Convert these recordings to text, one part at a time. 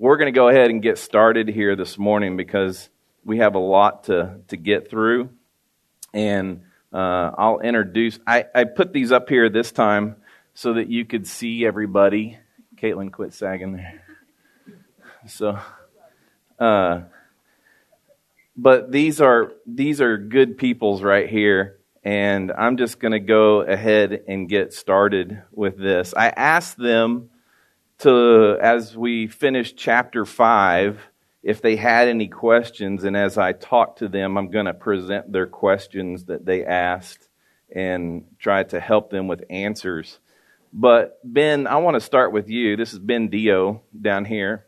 we're going to go ahead and get started here this morning because we have a lot to, to get through. And uh, I'll introduce, I, I put these up here this time so that you could see everybody. Caitlin, quit sagging there. So, uh, but these are these are good peoples right here, and I'm just going to go ahead and get started with this. I asked them to, as we finish chapter 5, if they had any questions. And as I talk to them, I'm going to present their questions that they asked and try to help them with answers. But Ben, I want to start with you. This is Ben Dio down here.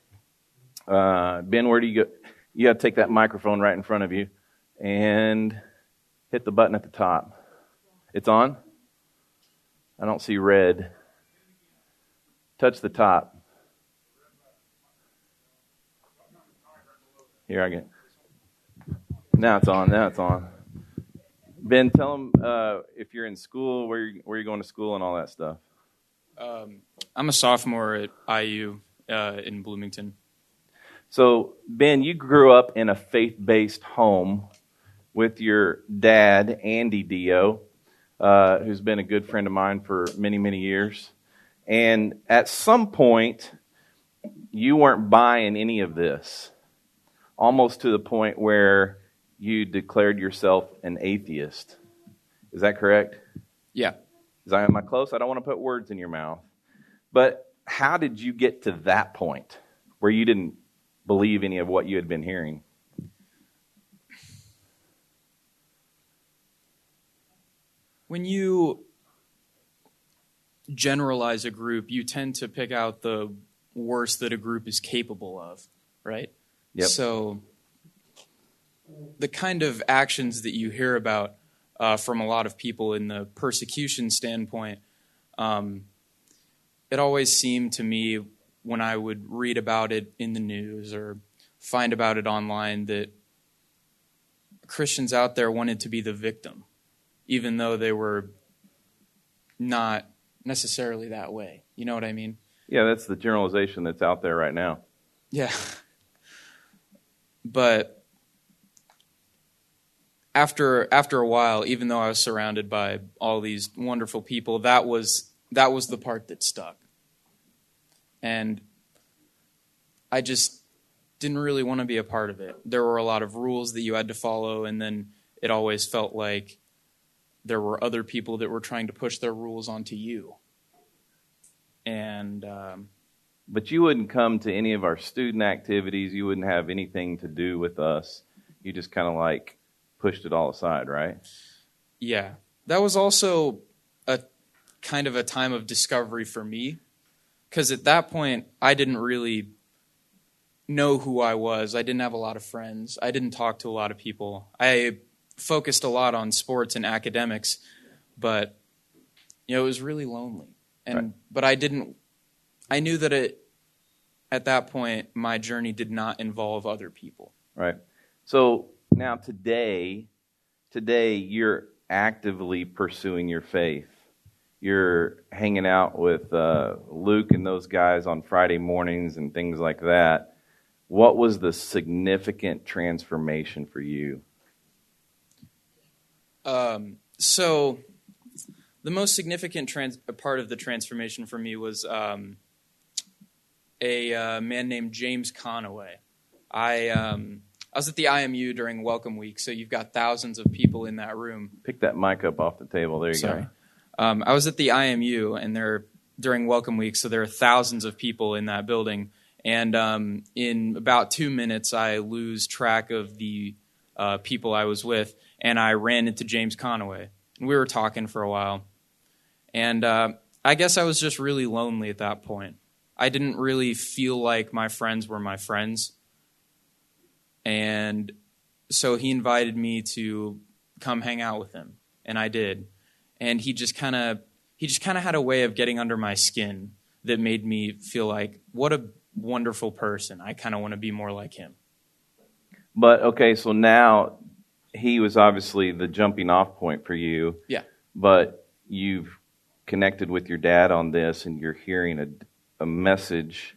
Uh, ben, where do you go? You got to take that microphone right in front of you and hit the button at the top. It's on? I don't see red. Touch the top. Here I get. Now it's on. Now it's on. Ben, tell them uh, if you're in school, where you're, where you're going to school, and all that stuff. Um, I'm a sophomore at IU uh, in Bloomington. So, Ben, you grew up in a faith based home with your dad, Andy Dio, uh, who's been a good friend of mine for many, many years. And at some point, you weren't buying any of this, almost to the point where you declared yourself an atheist. Is that correct? Yeah. Is I, am I close? I don't want to put words in your mouth. But how did you get to that point where you didn't believe any of what you had been hearing? When you generalize a group, you tend to pick out the worst that a group is capable of, right? Yep. So the kind of actions that you hear about uh, from a lot of people in the persecution standpoint, um, it always seemed to me when I would read about it in the news or find about it online that Christians out there wanted to be the victim, even though they were not necessarily that way. You know what I mean? Yeah, that's the generalization that's out there right now. Yeah. But after after a while, even though I was surrounded by all these wonderful people, that was that was the part that stuck. And I just didn't really want to be a part of it. There were a lot of rules that you had to follow, and then it always felt like there were other people that were trying to push their rules onto you. And um, But you wouldn't come to any of our student activities. You wouldn't have anything to do with us. You just kind of like pushed it all aside, right? yeah, that was also a kind of a time of discovery for me. Because at that point, I didn't really know who I was. I didn't have a lot of friends. I didn't talk to a lot of people. I focused a lot on sports and academics, but you know, it was really lonely. And Right. but I didn't I knew that it at that point my journey did not involve other people. Right. So now today, today you're actively pursuing your faith. You're hanging out with uh, Luke and those guys on Friday mornings and things like that. What was the significant transformation for you? Um, so the most significant trans- part of the transformation for me was um, a uh, man named James Conaway. I um, I was at the IMU during Welcome Week, so you've got thousands of people in that room. Pick that mic up off the table. There you Sorry. go. Um, I was at the IMU, and there during Welcome Week, so there are thousands of people in that building. And um, in about two minutes, I lose track of the uh, people I was with, and I ran into James Conaway. And we were talking for a while. And uh, I guess I was just really lonely at that point. I didn't really feel like my friends were my friends. And so he invited me to come hang out with him, and I did. And he just kind of he just kind of had a way of getting under my skin that made me feel like what a wonderful person. I kind of want to be more like him. But okay, so now he was obviously the jumping off point for you. Yeah. But you've connected with your dad on this, and you're hearing a, a message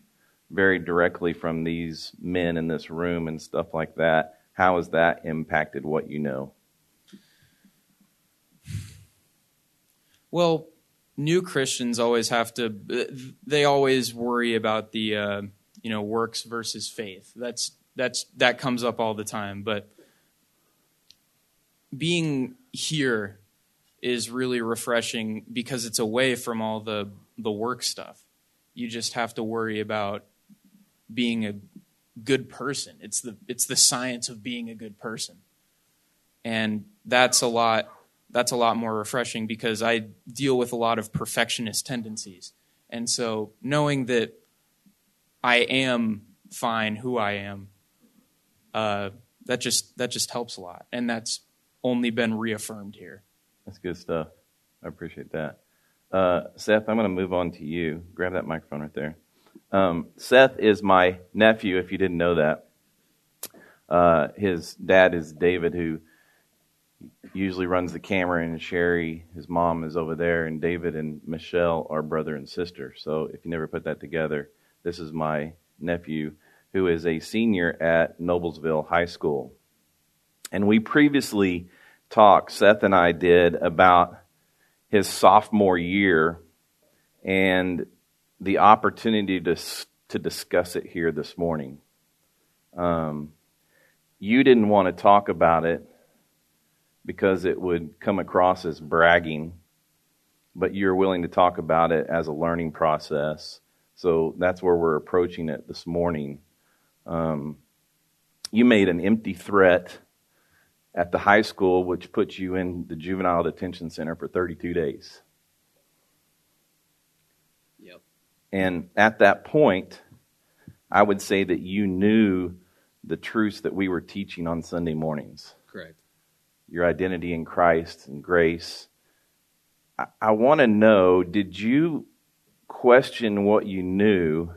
very directly from these men in this room and stuff like that. How has that impacted what you know? Well, new Christians always have to. They always worry about the uh, you know works versus faith. That's that's that comes up all the time. But being here is really refreshing because it's away from all the the work stuff. You just have to worry about being a good person. It's the it's the science of being a good person. And that's a lot that's a lot more refreshing because I deal with a lot of perfectionist tendencies. And so knowing that I am fine who I am, uh, that just that just helps a lot. And that's only been reaffirmed here. That's good stuff. I appreciate that. Uh, Seth, I'm going to move on to you. Grab that microphone right there. Um, Seth is my nephew, if you didn't know that. Uh, his dad is David, who usually runs the camera, and Sherry, his mom, is over there, and David and Michelle are brother and sister. So if you never put that together, this is my nephew, who is a senior at Noblesville High School. And we previously talked, Seth and I did, about his sophomore year and the opportunity to, to discuss it here this morning. Um, you didn't want to talk about it because it would come across as bragging, but you're willing to talk about it as a learning process. So that's where we're approaching it this morning. Um, you made an empty threat at the high school, which puts you in the juvenile detention center for 32 days. Yep. And at that point, I would say that you knew the truths that we were teaching on Sunday mornings. Correct. Your identity in Christ and grace. I, I want to know did you question what you knew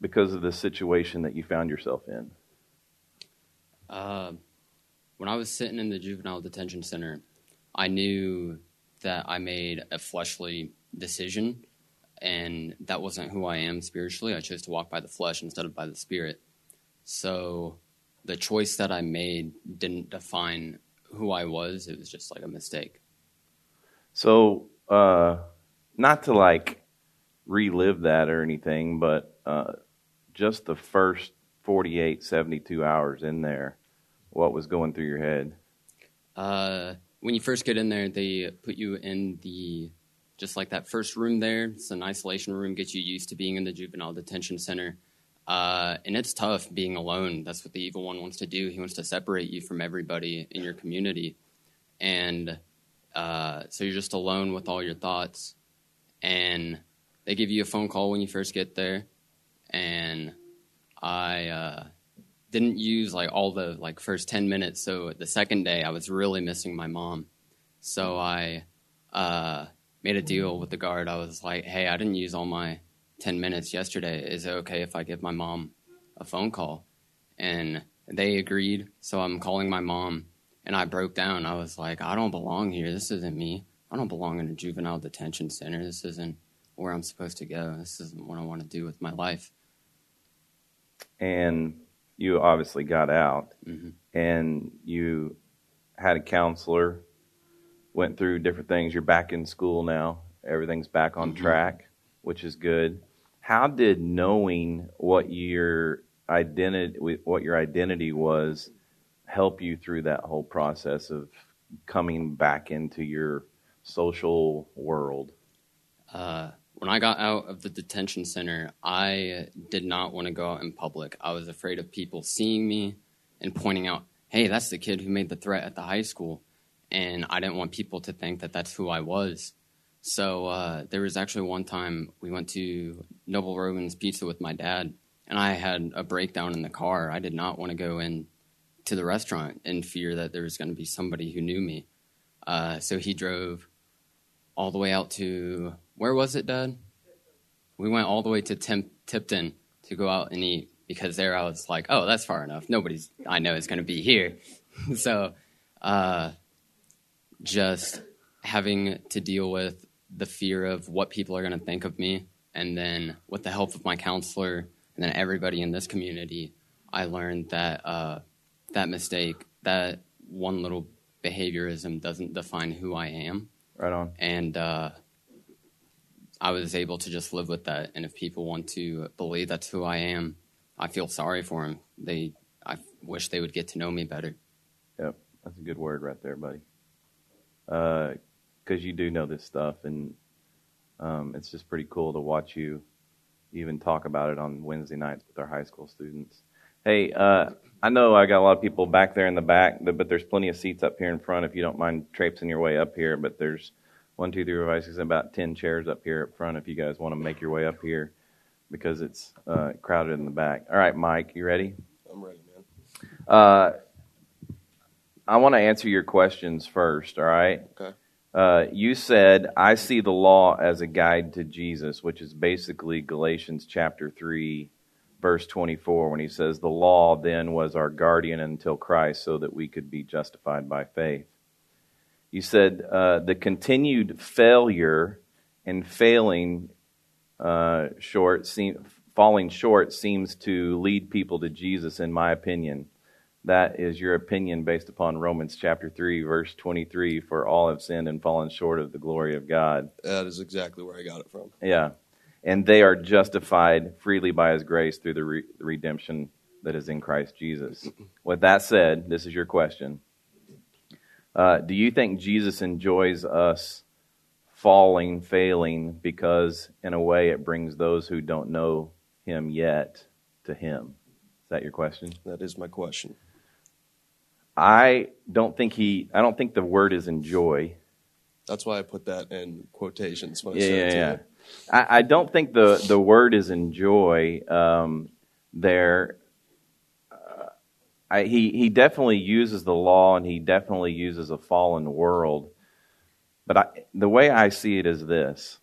because of the situation that you found yourself in? Uh, when I was sitting in the juvenile detention center, I knew that I made a fleshly decision, and that wasn't who I am spiritually. I chose to walk by the flesh instead of by the spirit. So the choice that I made didn't define who I was, it was just like a mistake. So, uh, not to like relive that or anything, but uh, just the first 48, 72 hours in there what was going through your head? Uh, when you first get in there, they put you in the just like that first room there. It's an isolation room, gets you used to being in the juvenile detention center. Uh, and it's tough being alone. That's what the evil one wants to do. He wants to separate you from everybody in your community. And uh, so you're just alone with all your thoughts. And they give you a phone call when you first get there. And I, uh, didn't use like all the like first 10 minutes so the second day i was really missing my mom. So i uh, made a deal with the guard. I was like hey i didn't use all my 10 minutes yesterday. Is it okay if i give my mom a phone call? And they agreed so i'm calling my mom and i broke down. I was like i don't belong here. This isn't me. I don't belong in a juvenile detention center. This isn't where i'm supposed to go. This isn't what i want to do with my life. And you obviously got out mm-hmm. and you had a counselor, went through different things. You're back in school now. Everything's back on mm-hmm. track, which is good. How did knowing what your identity what your identity was help you through that whole process of coming back into your social world? Uh, when I got out of the detention center, I did not want to go out in public. I was afraid of people seeing me and pointing out, hey, that's the kid who made the threat at the high school. And I didn't want people to think that that's who I was. So uh, there was actually one time we went to Noble Roman's Pizza with my dad, and I had a breakdown in the car. I did not want to go in to the restaurant in fear that there was going to be somebody who knew me. Uh, so he drove all the way out to where was it, Dad? We went all the way to Tim- Tipton to go out and eat because there I was like, oh, that's far enough. Nobody's I know is going to be here. so, uh, just having to deal with the fear of what people are going to think of me, and then with the help of my counselor, and then everybody in this community, I learned that uh, that mistake, that one little behaviorism, doesn't define who I am. Right on. And uh, I was able to just live with that. And if people want to believe that's who I am, I feel sorry for them. They, I wish they would get to know me better. Yep, that's a good word right there, buddy. Because uh, you do know this stuff, and um, it's just pretty cool to watch you even talk about it on Wednesday nights with our high school students. Hey, uh, I know I got a lot of people back there in the back, but there's plenty of seats up here in front if you don't mind traipsing your way up here. But there's one, two, three, four, five, six, about ten chairs up here up front if you guys want to make your way up here because it's uh, crowded in the back. All right, Mike, you ready? I'm ready, man. Uh, I want to answer your questions first, all right? Okay. Uh, you said, I see the law as a guide to Jesus, which is basically Galatians chapter 3, verse 24, when he says, The law then was our guardian until Christ, so that we could be justified by faith. You said, uh, the continued failure and failing uh, short, seem, falling short seems to lead people to Jesus, in my opinion that is your opinion based upon Romans chapter 3, verse 23 for all have sinned and fallen short of the glory of God. That is exactly where I got it from. Yeah. And they are justified freely by his grace through the, re- the redemption that is in Christ Jesus. With that said, this is your question. Uh, do you think Jesus enjoys us falling, failing, because in a way it brings those who don't know him yet to him? Is that your question? That is my question. I don't think he. I don't think the word is enjoy. That's why I put that in quotations Yeah, yeah, yeah. I, I don't think the the word is enjoy. Um, there, I, he he definitely uses the law, and he definitely uses a fallen world. But I, the way I see it is this: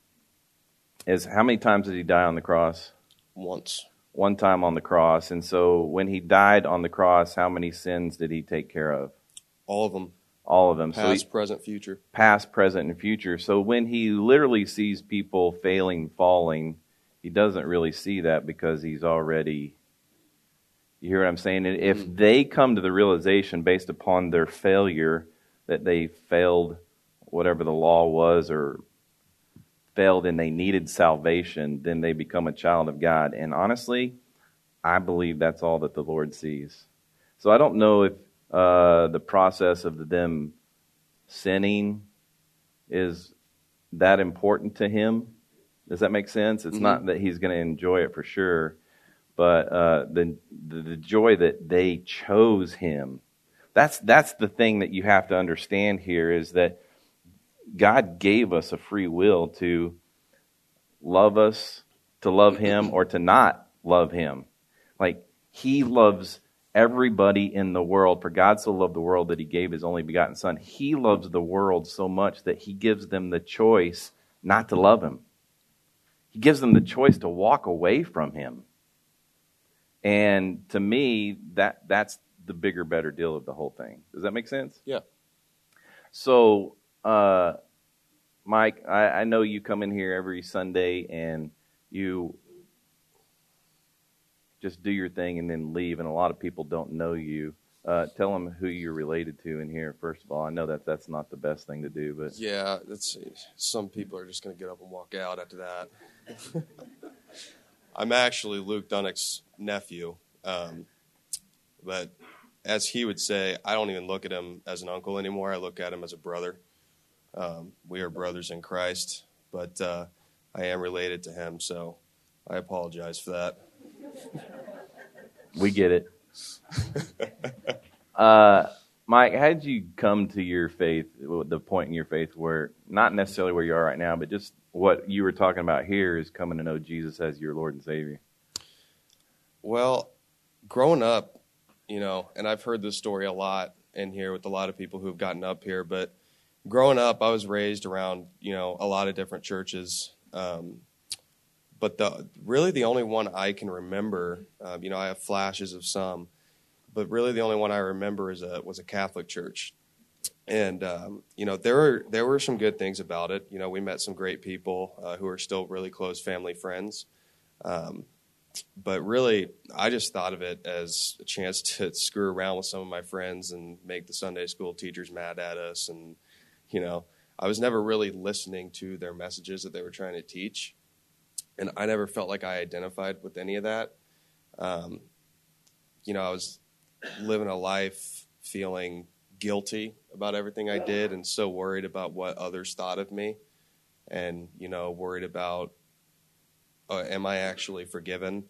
is how many times did he die on the cross? Once. One time on the cross, and so when he died on the cross, how many sins did he take care of? All of them. All of them. so he, Past, present, future. past, present, and future. So when he literally sees people failing, falling, he doesn't really see that because he's already. You hear what I'm saying? And if Mhm. they come to the realization based upon their failure that they failed whatever the law was or failed and they needed salvation, then they become a child of God. And honestly, I believe that's all that the Lord sees. So I don't know if uh, the process of them sinning is that important to him. Does that make sense? It's Mhm. not that he's going to enjoy it for sure, but uh, the, the joy that they chose him. That's that's the thing that you have to understand here is that God gave us a free will to love us, to love him, or to not love him. Like he loves everybody in the world. For God so loved the world that he gave his only begotten Son. He loves the world so much that he gives them the choice not to love him. He gives them the choice to walk away from him. And to me, that that's the bigger, better deal of the whole thing. Does that make sense? Yeah. So, uh, Mike, I, I know you come in here every Sunday and you just do your thing and then leave, and a lot of people don't know you. Uh, tell them who you're related to in here. First of all, I know that that's not the best thing to do, but Yeah, that's some people are just going to get up and walk out after that. I'm actually Luke Dunnick's nephew, um, but as he would say, I don't even look at him as an uncle anymore. I look at him as a brother. Um, we are brothers in Christ, but uh, I am related to him, so I apologize for that. we get it. uh, Mike, how did you come to your faith, the point in your faith where, not necessarily where you are right now, but just what you were talking about here is coming to know Jesus as your Lord and Savior? Well, growing up, you know, and I've heard this story a lot in here with a lot of people who've gotten up here, but growing up, I was raised around, you know, a lot of different churches. Um, but the really the only one I can remember, um, you know, I have flashes of some, but really the only one I remember is a was a Catholic church, and um, you know there were there were some good things about it. You know, we met some great people uh, who are still really close family friends. Um, but really, I just thought of it as a chance to screw around with some of my friends and make the Sunday school teachers mad at us. And, you know, I was never really listening to their messages that they were trying to teach. And I never felt like I identified with any of that. Um, you know, I was living a life feeling guilty about everything I did and so worried about what others thought of me and, you know, worried about uh, am I actually forgiven?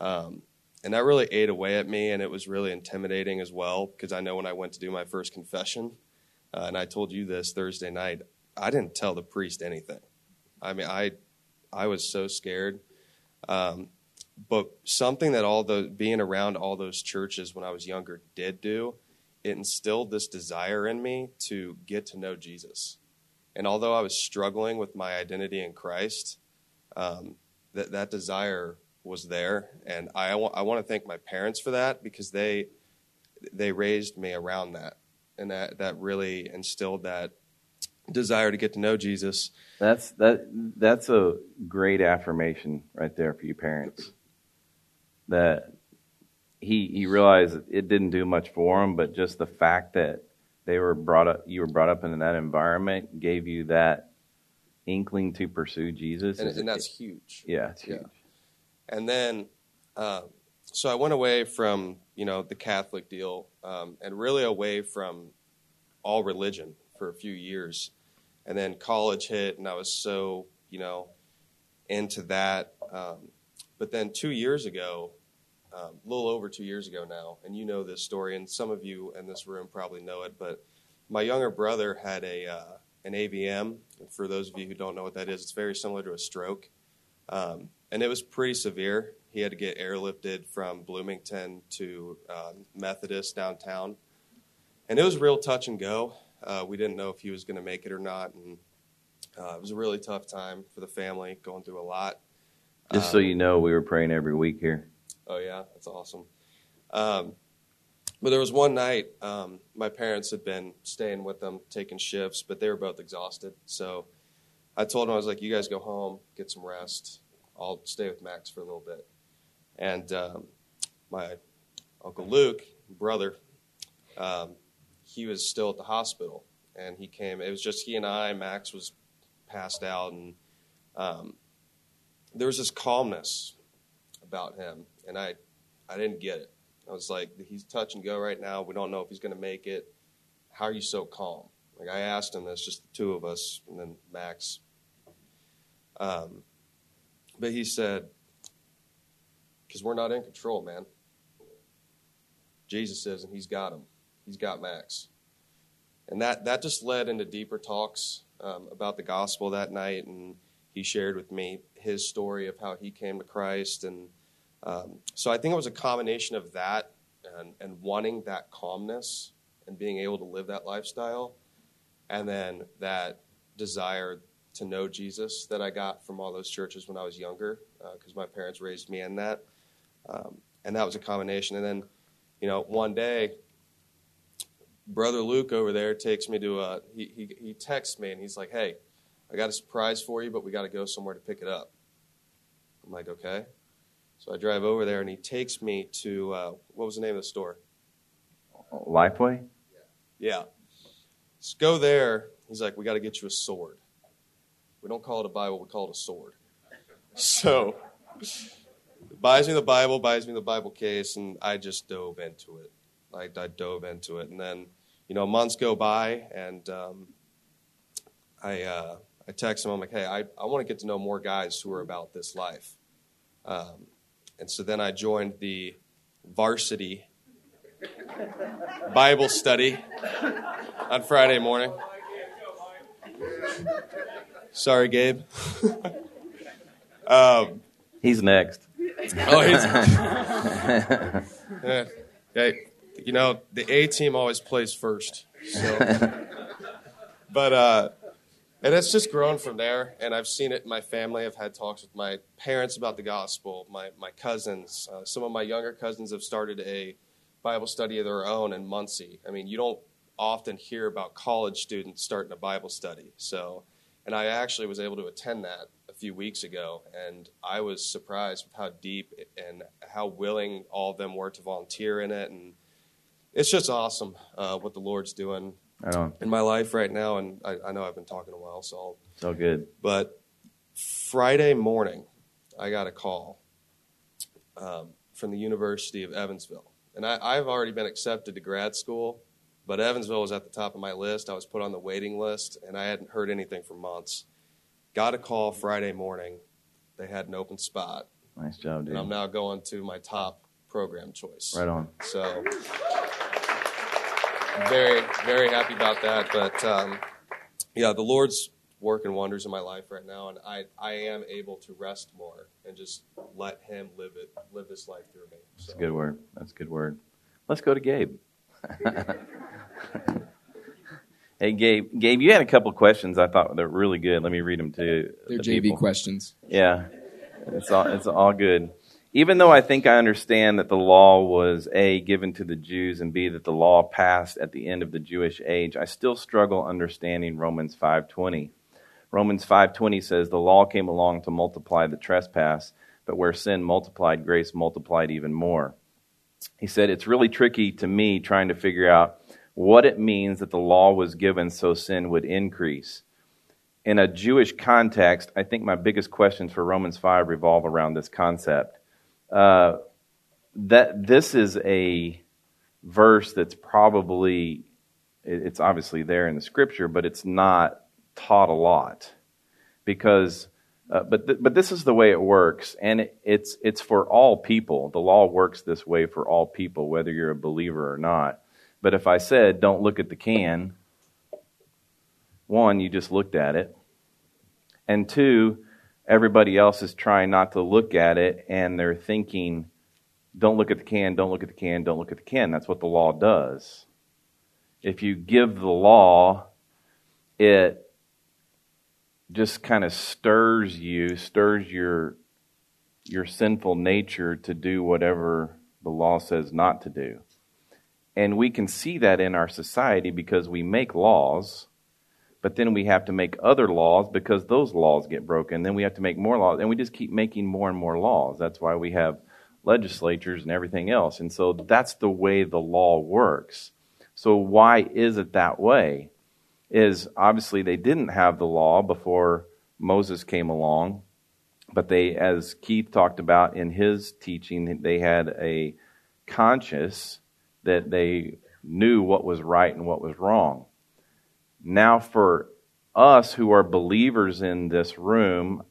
Um, and that really ate away at me, and it was really intimidating as well because I know when I went to do my first confession, uh, and I told you this Thursday night, I didn't tell the priest anything. I mean, I I was so scared. Um, but something that all the being around all those churches when I was younger did do, it instilled this desire in me to get to know Jesus. And although I was struggling with my identity in Christ, um, that that desire was there, and I, w- I want to thank my parents for that because they they raised me around that, and that that really instilled that desire to get to know Jesus. That's that that's a great affirmation right there for you parents. That he he realized it didn't do much for him, but just the fact that they were brought up you were brought up in that environment gave you that inkling to pursue Jesus. And, and that's huge. Yeah, it's huge. Yeah. And then, uh, so I went away from you know the Catholic deal, um, and really away from all religion for a few years, and then college hit, and I was so you know into that. Um, but then two years ago, um, a little over two years ago now, and you know this story, and some of you in this room probably know it, but my younger brother had a uh, an AVM. For those of you who don't know what that is, it's very similar to a stroke. Um, and it was pretty severe. He had to get airlifted from Bloomington to uh, Methodist downtown. And it was real touch and go. Uh, we didn't know if he was going to make it or not. And uh, it was a really tough time for the family, going through a lot. Just so um, you know, we were praying every week here. Oh, yeah, that's awesome. Um, but there was one night, um, my parents had been staying with them, taking shifts, but they were both exhausted. So I told them, I was like, you guys go home, get some rest. I'll stay with Max for a little bit. And um, my Uncle Luke, brother, um, he was still at the hospital. And he came, it was just he and I. Max was passed out. And um, there was this calmness about him. And I, I didn't get it. I was like, he's touch and go right now. We don't know if he's going to make it. How are you so calm? Like I asked him this, just the two of us, and then Max. Um, but he said, because we're not in control, man. Jesus is, and he's got him. He's got Max. And that, that just led into deeper talks um, about the gospel that night. And he shared with me his story of how he came to Christ and um, so I think it was a combination of that and, and wanting that calmness and being able to live that lifestyle, and then that desire to know Jesus that I got from all those churches when I was younger, because uh, my parents raised me in that. Um, and that was a combination. And then, you know, one day, brother Luke over there takes me to a, he, he, he texts me and he's like, hey, I got a surprise for you, but we got to go somewhere to pick it up. I'm like, okay. So I drive over there, and he takes me to uh, what was the name of the store? Lifeway. Yeah. Let's go there. He's like, we got to get you a sword. We don't call it a Bible; we call it a sword. So buys me the Bible, buys me the Bible case, and I just dove into it. I, I dove into it, and then you know months go by, and um, I uh, I text him. I'm like, hey, I, I want to get to know more guys who are about this life. Um, and so then I joined the varsity Bible study on Friday morning. Sorry, Gabe. um, he's next. Oh, he's. yeah, hey, you know the A team always plays first. So, but uh, and it's just grown from there. And I've seen it in my family. I've had talks with my parents about the gospel, my, my cousins. Uh, some of my younger cousins have started a Bible study of their own in Muncie. I mean, you don't often hear about college students starting a Bible study. So, and I actually was able to attend that a few weeks ago, and I was surprised with how deep and how willing all of them were to volunteer in it, and it's just awesome uh, what the Lord's doing in my life right now. And I, I, know I've been talking a while, so I'll, so good. But Friday morning, I got a call um, from the University of Evansville, and I, I've already been accepted to grad school but Evansville was at the top of my list. I was put on the waiting list, and I hadn't heard anything for months. Got a call Friday morning. They had an open spot. Nice job, dude. And I'm now going to my top program choice. Right on. So, very, very happy about that. But um, yeah, the Lord's work and wonders in my life right now, and I, I am able to rest more and just let Him live it, live this life through me. So. That's a good word. That's a good word. Let's go to Gabe. hey, Gabe. Gabe, you had a couple questions I thought were really good. Let me read them to you. They're the JV people. questions. Yeah, it's all it's all good. Even though I think I understand that the law was a given to the Jews and b that the law passed at the end of the Jewish age, I still struggle understanding Romans five twenty. Romans five twenty says the law came along to multiply the trespass, but where sin multiplied, grace multiplied even more he said, It's really tricky to me trying to figure out what it means that the law was given so sin would increase. In a Jewish context, I think my biggest questions for Romans 5 revolve around this concept. Uh, that this is a verse that's probably it's obviously there in the scripture but it's not taught a lot because uh, but th- but this is the way it works, and it, it's it's for all people. The law works this way for all people, whether you're a believer or not. But if I said, "Don't look at the can," one, you just looked at it, and two, everybody else is trying not to look at it, and they're thinking, "Don't look at the can. Don't look at the can. Don't look at the can." That's what the law does. If you give the law, it just kind of stirs you, stirs your your sinful nature to do whatever the law says not to do. And we can see that in our society because we make laws, but then we have to make other laws because those laws get broken. Then we have to make more laws, and we just keep making more and more laws. That's why we have legislatures and everything else. And so that's the way the law works. So, why is it that way? is obviously they didn't have the law before Moses came along, but they, as Keith talked about in his teaching, they had a conscience that they knew what was right and what was wrong. Now, for us who are believers in this room,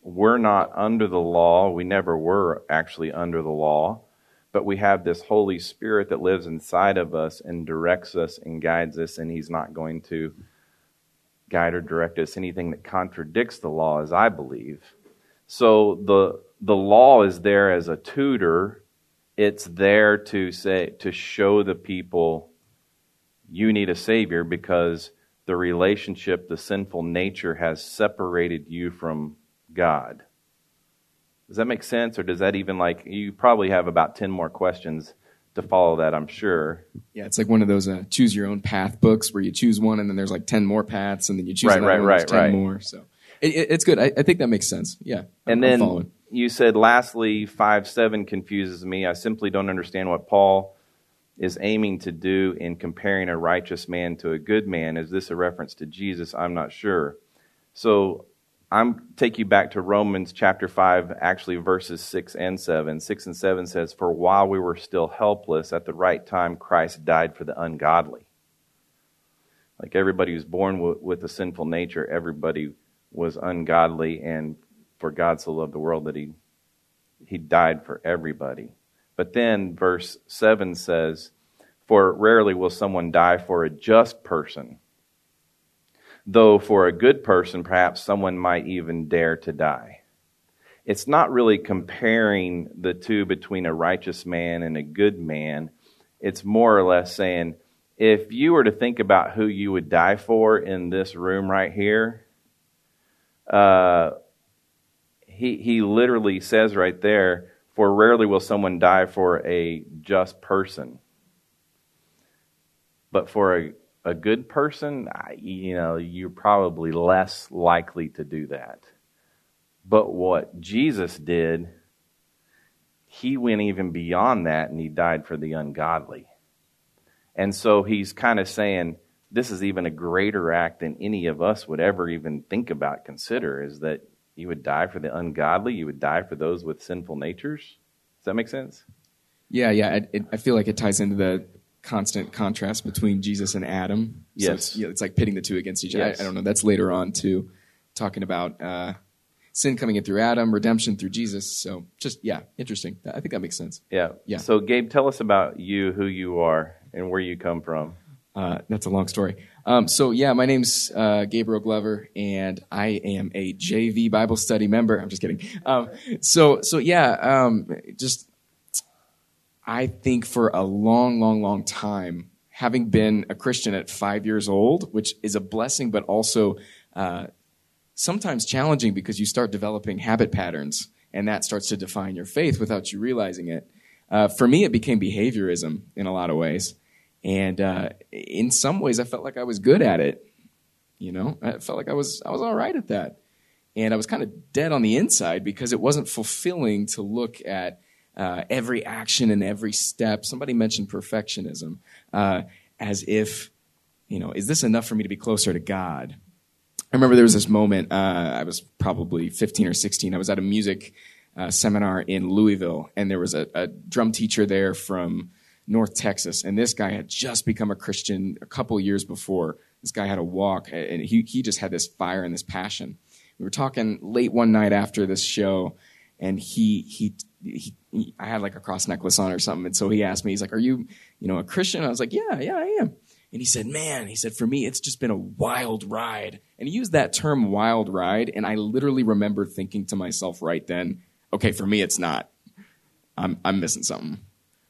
we're not under the law. We never were actually under the law but we have this Holy Spirit that lives inside of us and directs us and guides us, and He's not going to guide or direct us anything that contradicts the law, as I believe. So the the law is there as a tutor. It's there to say to show the people you need a savior because the relationship, the sinful nature has separated you from God. Does that make sense? Or does that even like, you probably have about 10 more questions to follow that, I'm sure. Yeah, it's like one of those uh, choose your own path books where you choose one and then there's like 10 more paths and then you choose right, right, one, right, 10 right. more. So it, it, it's good. I, I, think that makes sense. Yeah. And I'm, then I'm you said, lastly, 5 7 confuses me. I simply don't understand what Paul is aiming to do in comparing a righteous man to a good man. Is this a reference to Jesus? I'm not sure. So I'm take you back to Romans chapter 5, actually verses 6 and 7. 6 and 7 says, For while we were still helpless, at the right time Christ died for the ungodly. Like everybody who's born with a sinful nature, everybody was ungodly, and for God so loved the world that he, he died for everybody. But then verse 7 says, For rarely will someone die for a just person though for a good person, perhaps someone might even dare to die. It's not really comparing the two between a righteous man and a good man. It's more or less saying, if you were to think about who you would die for in this room right here, uh, he, he literally says right there, for rarely will someone die for a just person. But for a a good person, you know, you're probably less likely to do that. But what Jesus did, he went even beyond that and he died for the ungodly. And so he's kind of saying, this is even a greater act than any of us would ever even think about, consider, is that you would die for the ungodly, you would die for those with sinful natures. Does that make sense? Yeah, yeah. It, it, I feel like it ties into the constant contrast between Jesus and Adam. Yes. So it's, you know, it's like pitting the two against each other. Yes. I, I don't know. That's later on too, talking about uh, sin coming in through Adam, redemption through Jesus. So just yeah, interesting. I think that makes sense. Yeah. Yeah. So, Gabe, tell us about you, who you are, and where you come from. Uh, that's a long story. Um, so yeah, my name's uh, Gabriel Glover, and I am a JV Bible study member. I'm just kidding. Um, so so yeah, um, just I think for a long, long, long time, having been a Christian at five years old, which is a blessing, but also uh, sometimes challenging because you start developing habit patterns, and that starts to define your faith without you realizing it. Uh, for me, it became behaviorism in a lot of ways. And uh, in some ways, I felt like I was good at it. You know, I felt like I was I was all right at that, and I was kind of dead on the inside because it wasn't fulfilling to look at uh, every action and every step. Somebody mentioned perfectionism uh, as if, you know, is this enough for me to be closer to God? I remember there was this moment. Uh, I was probably 15 or 16. I was at a music uh, seminar in Louisville, and there was a, a drum teacher there from North Texas, and this guy had just become a Christian a couple years before. This guy had a walk, and he he just had this fire and this passion. We were talking late one night after this show, and he he. he, he I had like a cross necklace on or something, and so he asked me, he's like, "Are you, you know, a Christian?" I was like, "Yeah, yeah, I am." And he said, "Man," he said, "for me, it's just been a wild ride." And he used that term "wild ride," and I literally remember thinking to myself right then, "Okay, for me, it's not. I'm I'm missing something."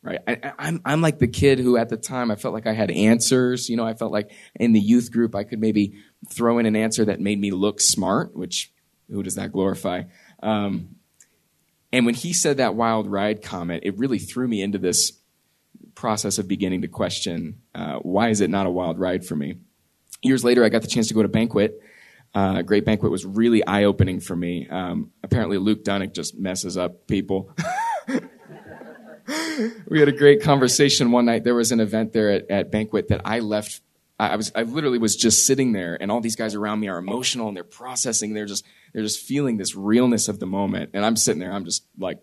Right? I, am I'm, I'm like the kid who at the time I felt like I had answers. You know, I felt like in the youth group I could maybe throw in an answer that made me look smart, which who does that glorify? Um, and when he said that wild ride comment, it really threw me into this process of beginning to question uh, why is it not a wild ride for me? Years later, I got the chance to go to banquet. Uh, Great Banquet was really eye opening for me. Um, apparently, Luke Dunnick just messes up people. we had a great conversation one night. There was an event there at, at Banquet that I left. I was, I literally was just sitting there, and all these guys around me are emotional and they're processing. They're just, they're just feeling this realness of the moment, and I'm sitting there. I'm just like,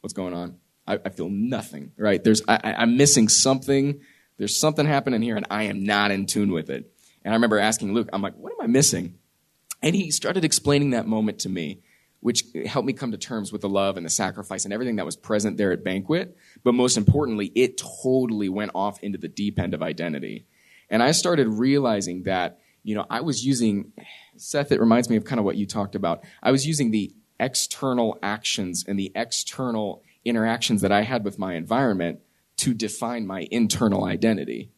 what's going on? I, I feel nothing. Right? There's, I, I'm missing something. There's something happening here, and I am not in tune with it. And I remember asking Luke, I'm like, what am I missing? And he started explaining that moment to me which helped me come to terms with the love and the sacrifice and everything that was present there at banquet. But most importantly, it totally went off into the deep end of identity. And I started realizing that, you know, I was using, Seth, it reminds me of kind of what you talked about. I was using the external actions and the external interactions that I had with my environment to define my internal identity.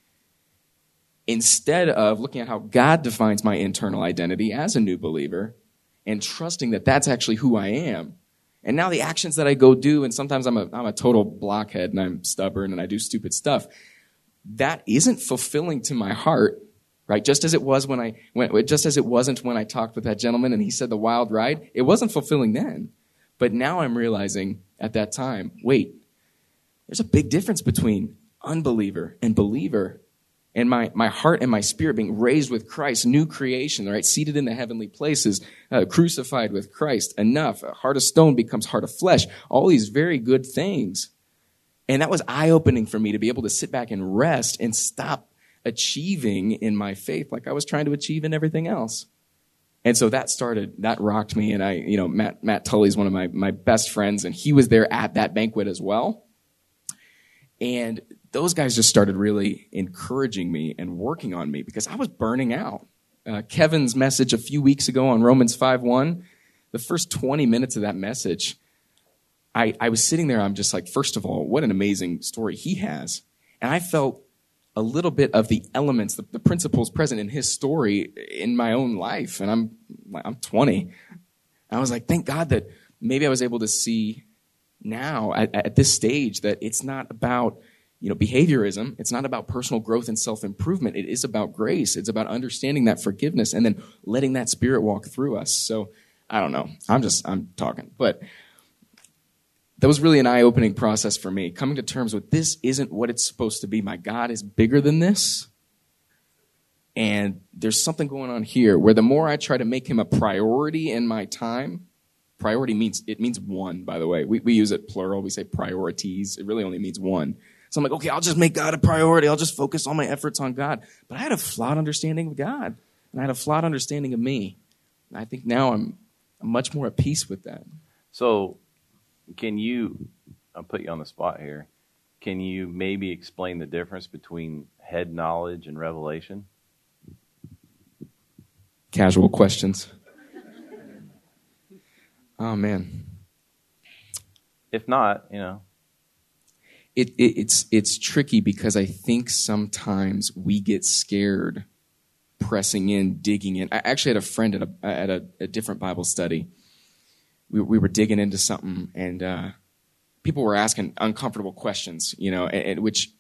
Instead of looking at how God defines my internal identity as a new believer, and trusting that that's actually who I am. And now the actions that I go do, and sometimes I'm a, I'm a total blockhead and I'm stubborn and I do stupid stuff, that isn't fulfilling to my heart, right? Just as it was when I, went, just as it wasn't when I talked with that gentleman and he said the wild ride, it wasn't fulfilling then. But now I'm realizing at that time, wait, there's a big difference between unbeliever and believer and my, my heart and my spirit being raised with Christ, new creation, right? Seated in the heavenly places, uh, crucified with Christ. Enough. A heart of stone becomes heart of flesh. All these very good things. And that was eye opening for me to be able to sit back and rest and stop achieving in my faith like I was trying to achieve in everything else. And so that started, that rocked me. And I, you know, Matt, Matt Tully's one of my, my best friends and he was there at that banquet as well. And those guys just started really encouraging me and working on me because I was burning out. Uh, Kevin's message a few weeks ago on Romans 5:1, the first 20 minutes of that message, I, I was sitting there, I'm just like, first of all, what an amazing story he has. And I felt a little bit of the elements, the, the principles present in his story in my own life. And I'm, I'm 20. I was like, thank God that maybe I was able to see now at, at this stage that it's not about you know, behaviorism, it's not about personal growth and self improvement. It is about grace. It's about understanding that forgiveness and then letting that spirit walk through us. So I don't know. I'm just I'm talking, but that was really an eye-opening process for me, coming to terms with this isn't what it's supposed to be. My God is bigger than this. And there's something going on here where the more I try to make him a priority in my time, priority means it means one, by the way. We, we use it plural. We say priorities. It really only means one. So I'm like, okay, I'll just make God a priority. I'll just focus all my efforts on God. But I had a flawed understanding of God. And I had a flawed understanding of me. And I think now I'm, I'm much more at peace with that. So, can you, I'll put you on the spot here, can you maybe explain the difference between head knowledge and revelation? Casual questions. Oh, man. If not, you know, it, it, it's it's tricky because I think sometimes we get scared pressing in, digging in. I actually had a friend at a at a, a different Bible study. We, we were digging into something, and uh, people were asking uncomfortable questions, you know, and, and which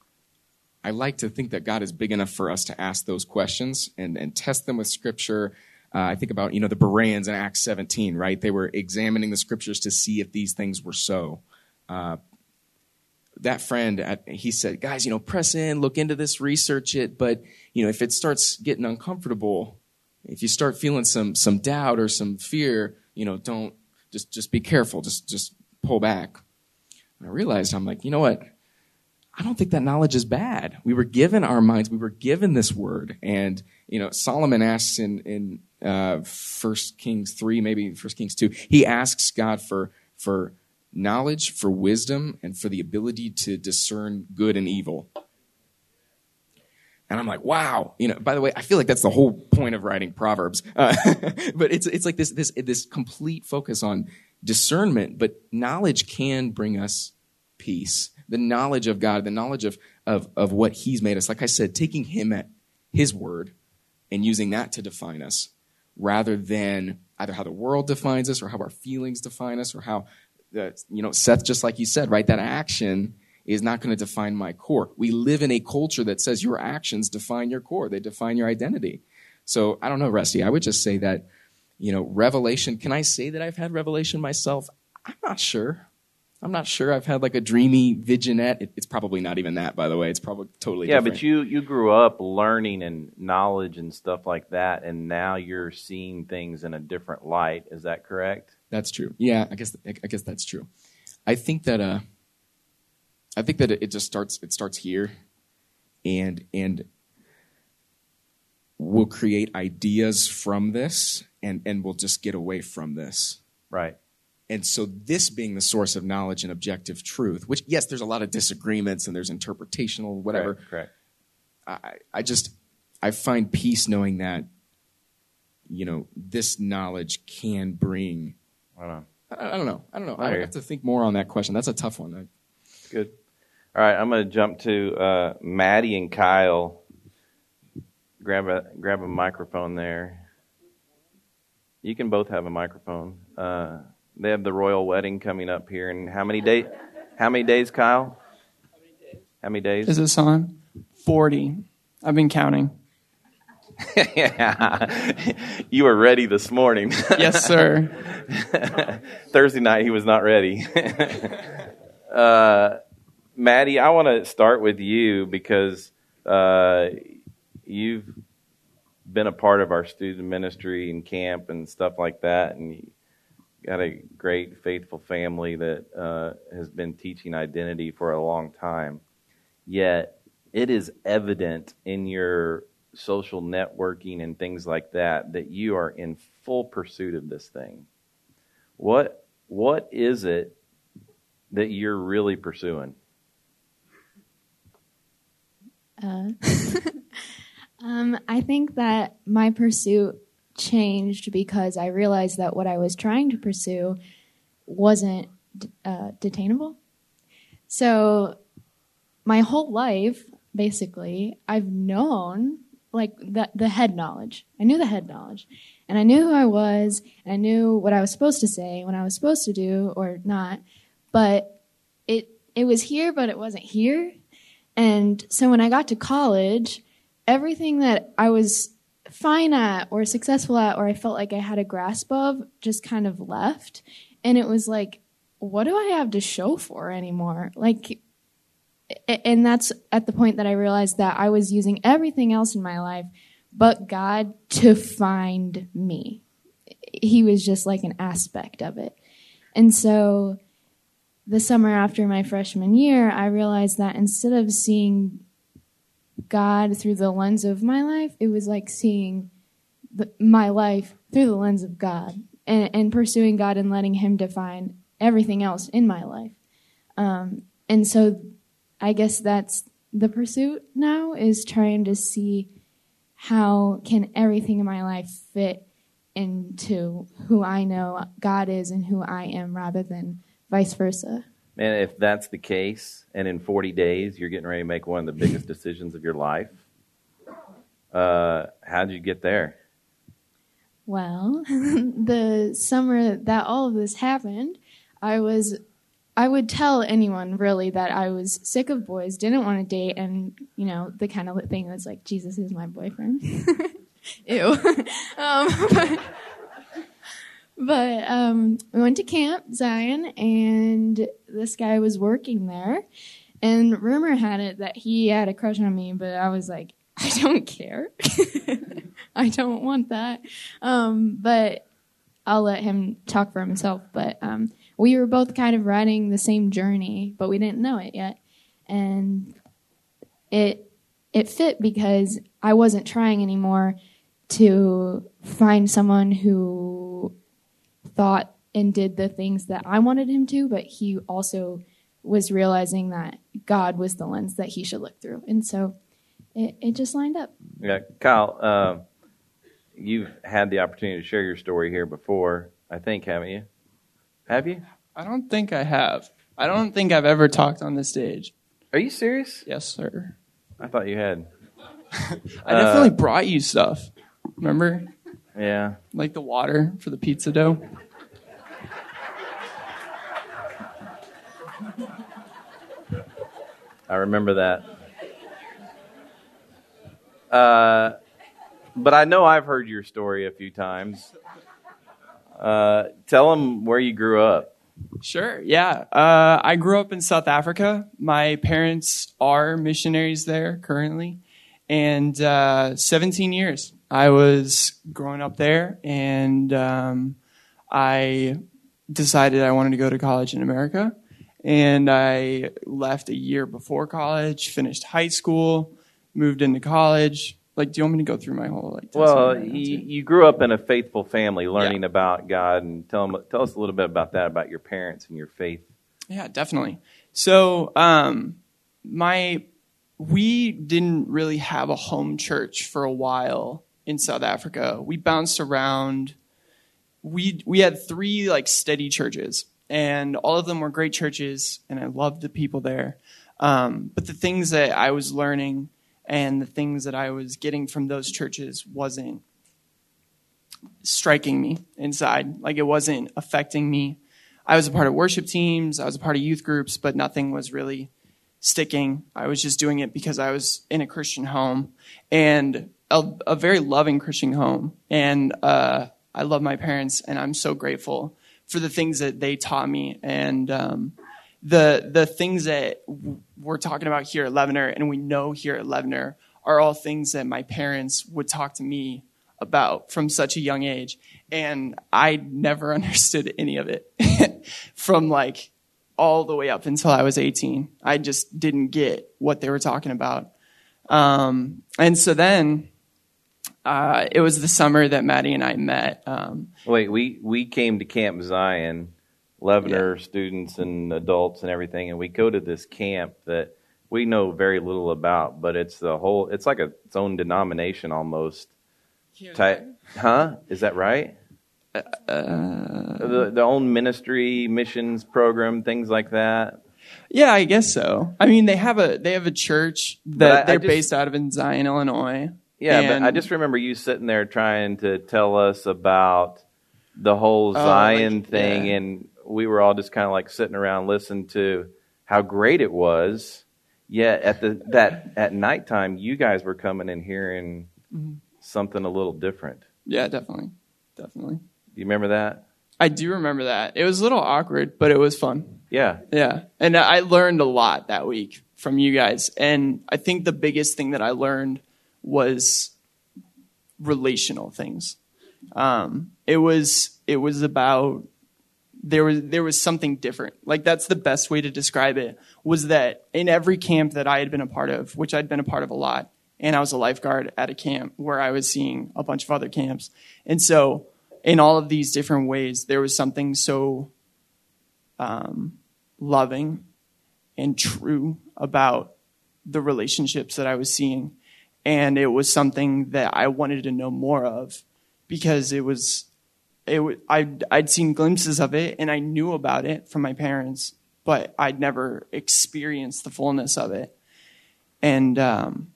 I like to think that God is big enough for us to ask those questions and, and test them with Scripture. Uh, I think about you know the Bereans in Acts 17, right? They were examining the Scriptures to see if these things were so. Uh, that friend, he said, guys, you know, press in, look into this, research it. But, you know, if it starts getting uncomfortable, if you start feeling some, some doubt or some fear, you know, don't, just, just be careful. Just, just pull back. And I realized, I'm like, you know what? I don't think that knowledge is bad. We were given our minds. We were given this word. And, you know, Solomon asks in, in, uh, First Kings 3, maybe First Kings 2, he asks God for, for, knowledge, for wisdom, and for the ability to discern good and evil. And I'm like, wow, you know. By the way, I feel like that's the whole point of writing Proverbs. Uh, but it's it's like this this this complete focus on discernment. But knowledge can bring us peace. The knowledge of God, the knowledge of of of what He's made us. Like I said, taking Him at His word and using that to define us, rather than either how the world defines us or how our feelings define us or how that, you know, Seth, just like you said, right? That action is not going to define my core. We live in a culture that says your actions define your core. They define your identity. So I don't know, Rusty. I would just say that, you know, revelation. Can I say that I've had revelation myself? I'm not sure. I'm not sure. I've had like a dreamy visionette. It, it's probably not even that, by the way. It's probably totally different. yeah. different. But you you grew up learning and knowledge and stuff like that, and now you're seeing things in a different light. Is that correct? That's true. Yeah, I guess I guess that's true. I think that uh, I think that it just starts it starts here, and and we'll create ideas from this, and and we'll just get away from this. Right. And so, this being the source of knowledge and objective truth, which yes, there's a lot of disagreements and there's interpretational whatever. Correct. correct. I, I just I find peace knowing that you know this knowledge can bring I don't know. I, I don't know. I don't know. I, I have to think more on that question. That's a tough one. I, Good. All right, I'm going to jump to uh, Maddie and Kyle. Grab a grab a microphone there. You can both have a microphone. Uh, they have the royal wedding coming up here and how many days? How many days, Kyle? How many days? Is this on? Forty. I've been counting. Yeah. You were ready this morning. yes, sir. Thursday night, he was not ready. uh, Maddie, I want to start with you because uh, you've been a part of our student ministry and camp and stuff like that, and you got a great, faithful family that uh, has been teaching identity for a long time. Yet, it is evident in your social networking and things like that that you are in full pursuit of this thing. What what is it that you're really pursuing? Uh, um, I think that my pursuit changed because I realized that what I was trying to pursue wasn't uh, detainable. So, my whole life, basically, I've known like the the head knowledge. I knew the head knowledge, and I knew who I was, and I knew what I was supposed to say, what I was supposed to do or not. But it it was here, but it wasn't here. And so when I got to college, everything that I was fine at or successful at or I felt like I had a grasp of just kind of left. And it was like, what do I have to show for anymore? Like, and that's at the point that I realized that I was using everything else in my life but God to find me. He was just like an aspect of it. And so the summer after my freshman year, I realized that instead of seeing God through the lens of my life, it was like seeing the, my life through the lens of God and, and, pursuing God and letting Him define everything else in my life. Um, and so I guess that's the pursuit now is trying to see how can everything in my life fit into who I know God is and who I am rather than vice versa. And if that's the case, and in 40 days you're getting ready to make one of the biggest decisions of your life, uh, how'd you get there? Well, the summer that all of this happened, I was I would tell anyone really that I was sick of boys, didn't want to date, and you know the kind of thing that's like Jesus is my boyfriend. Ew. um, but but um, we went to Camp Zion, and this guy was working there, and rumor had it that he had a crush on me, but I was like, I don't care. I don't want that. Um, but I'll let him talk for himself. But um, we were both kind of riding the same journey, but we didn't know it yet. And it it fit because I wasn't trying anymore to find someone who thought and did the things that I wanted him to, but he also was realizing that God was the lens that he should look through. And so it, it just lined up. Yeah, Kyle, uh, you've had the opportunity to share your story here before, I think, haven't you? Have you? I don't think I have. I don't think I've ever talked on this stage. Are you serious? Yes, sir. I thought you had. I definitely uh, brought you stuff. Remember? Yeah. Like the water for the pizza dough. I remember that. Uh, but I know I've heard your story a few times. Uh, tell them where you grew up. Sure. Yeah. Uh, I grew up in South Africa. My parents are missionaries there currently, and uh, 17 years. I was growing up there, and um, I decided I wanted to go to college in America. And I left a year before college, finished high school, moved into college, like, do you want me to go through my whole like? Well, you, you grew up in a faithful family, learning yeah. about God, and tell them, tell us a little bit about that, about your parents and your faith. Yeah, definitely. So, um, my we didn't really have a home church for a while in South Africa. We bounced around. We we had three like steady churches, and all of them were great churches, and I loved the people there. Um, but the things that I was learning and the things that I was getting from those churches wasn't striking me inside. Like it wasn't affecting me. I was a part of worship teams, I was a part of youth groups, but nothing was really sticking. I was just doing it because I was in a Christian home and a, a very loving Christian home. And uh, I love my parents, and I'm so grateful for the things that they taught me and um, the the things that we're talking about here at Leavener and we know here at Leavener are all things that my parents would talk to me about from such a young age and I never understood any of it from like all the way up until I was 18. I just didn't get what they were talking about. Um, and so then uh, it was the summer that Maddie and I met. Um, Wait, we, we came to Camp Zion Leavener yeah. students and adults and everything, and we go to this camp that we know very little about, but it's the whole. It's like a, its own denomination almost. Type, huh? Is that right? Uh, the the own ministry, missions program, things like that. Yeah, I guess so. I mean, they have a they have a church that I, they're I just, based out of in Zion, Illinois. Yeah, and, but I just remember you sitting there trying to tell us about the whole oh, Zion like, thing, yeah. and we were all just kind of like sitting around listening to how great it was. Yet at the that at nighttime, you guys were coming in hearing mm-hmm. something a little different. Yeah, definitely, definitely. Do you remember that? I do remember that. It was a little awkward, but it was fun. Yeah. Yeah. And I learned a lot that week from you guys. And I think the biggest thing that I learned was relational things. Um, it was it was about there was there was something different. Like that's the best way to describe it. Was that in every camp that I had been a part of, which I'd been a part of a lot, and I was a lifeguard at a camp where I was seeing a bunch of other camps, and so in all of these different ways, there was something so um, loving and true about the relationships that I was seeing. And it was something that I wanted to know more of because it was, it I'd seen glimpses of it and I knew about it from my parents, but I'd never experienced the fullness of it. And um,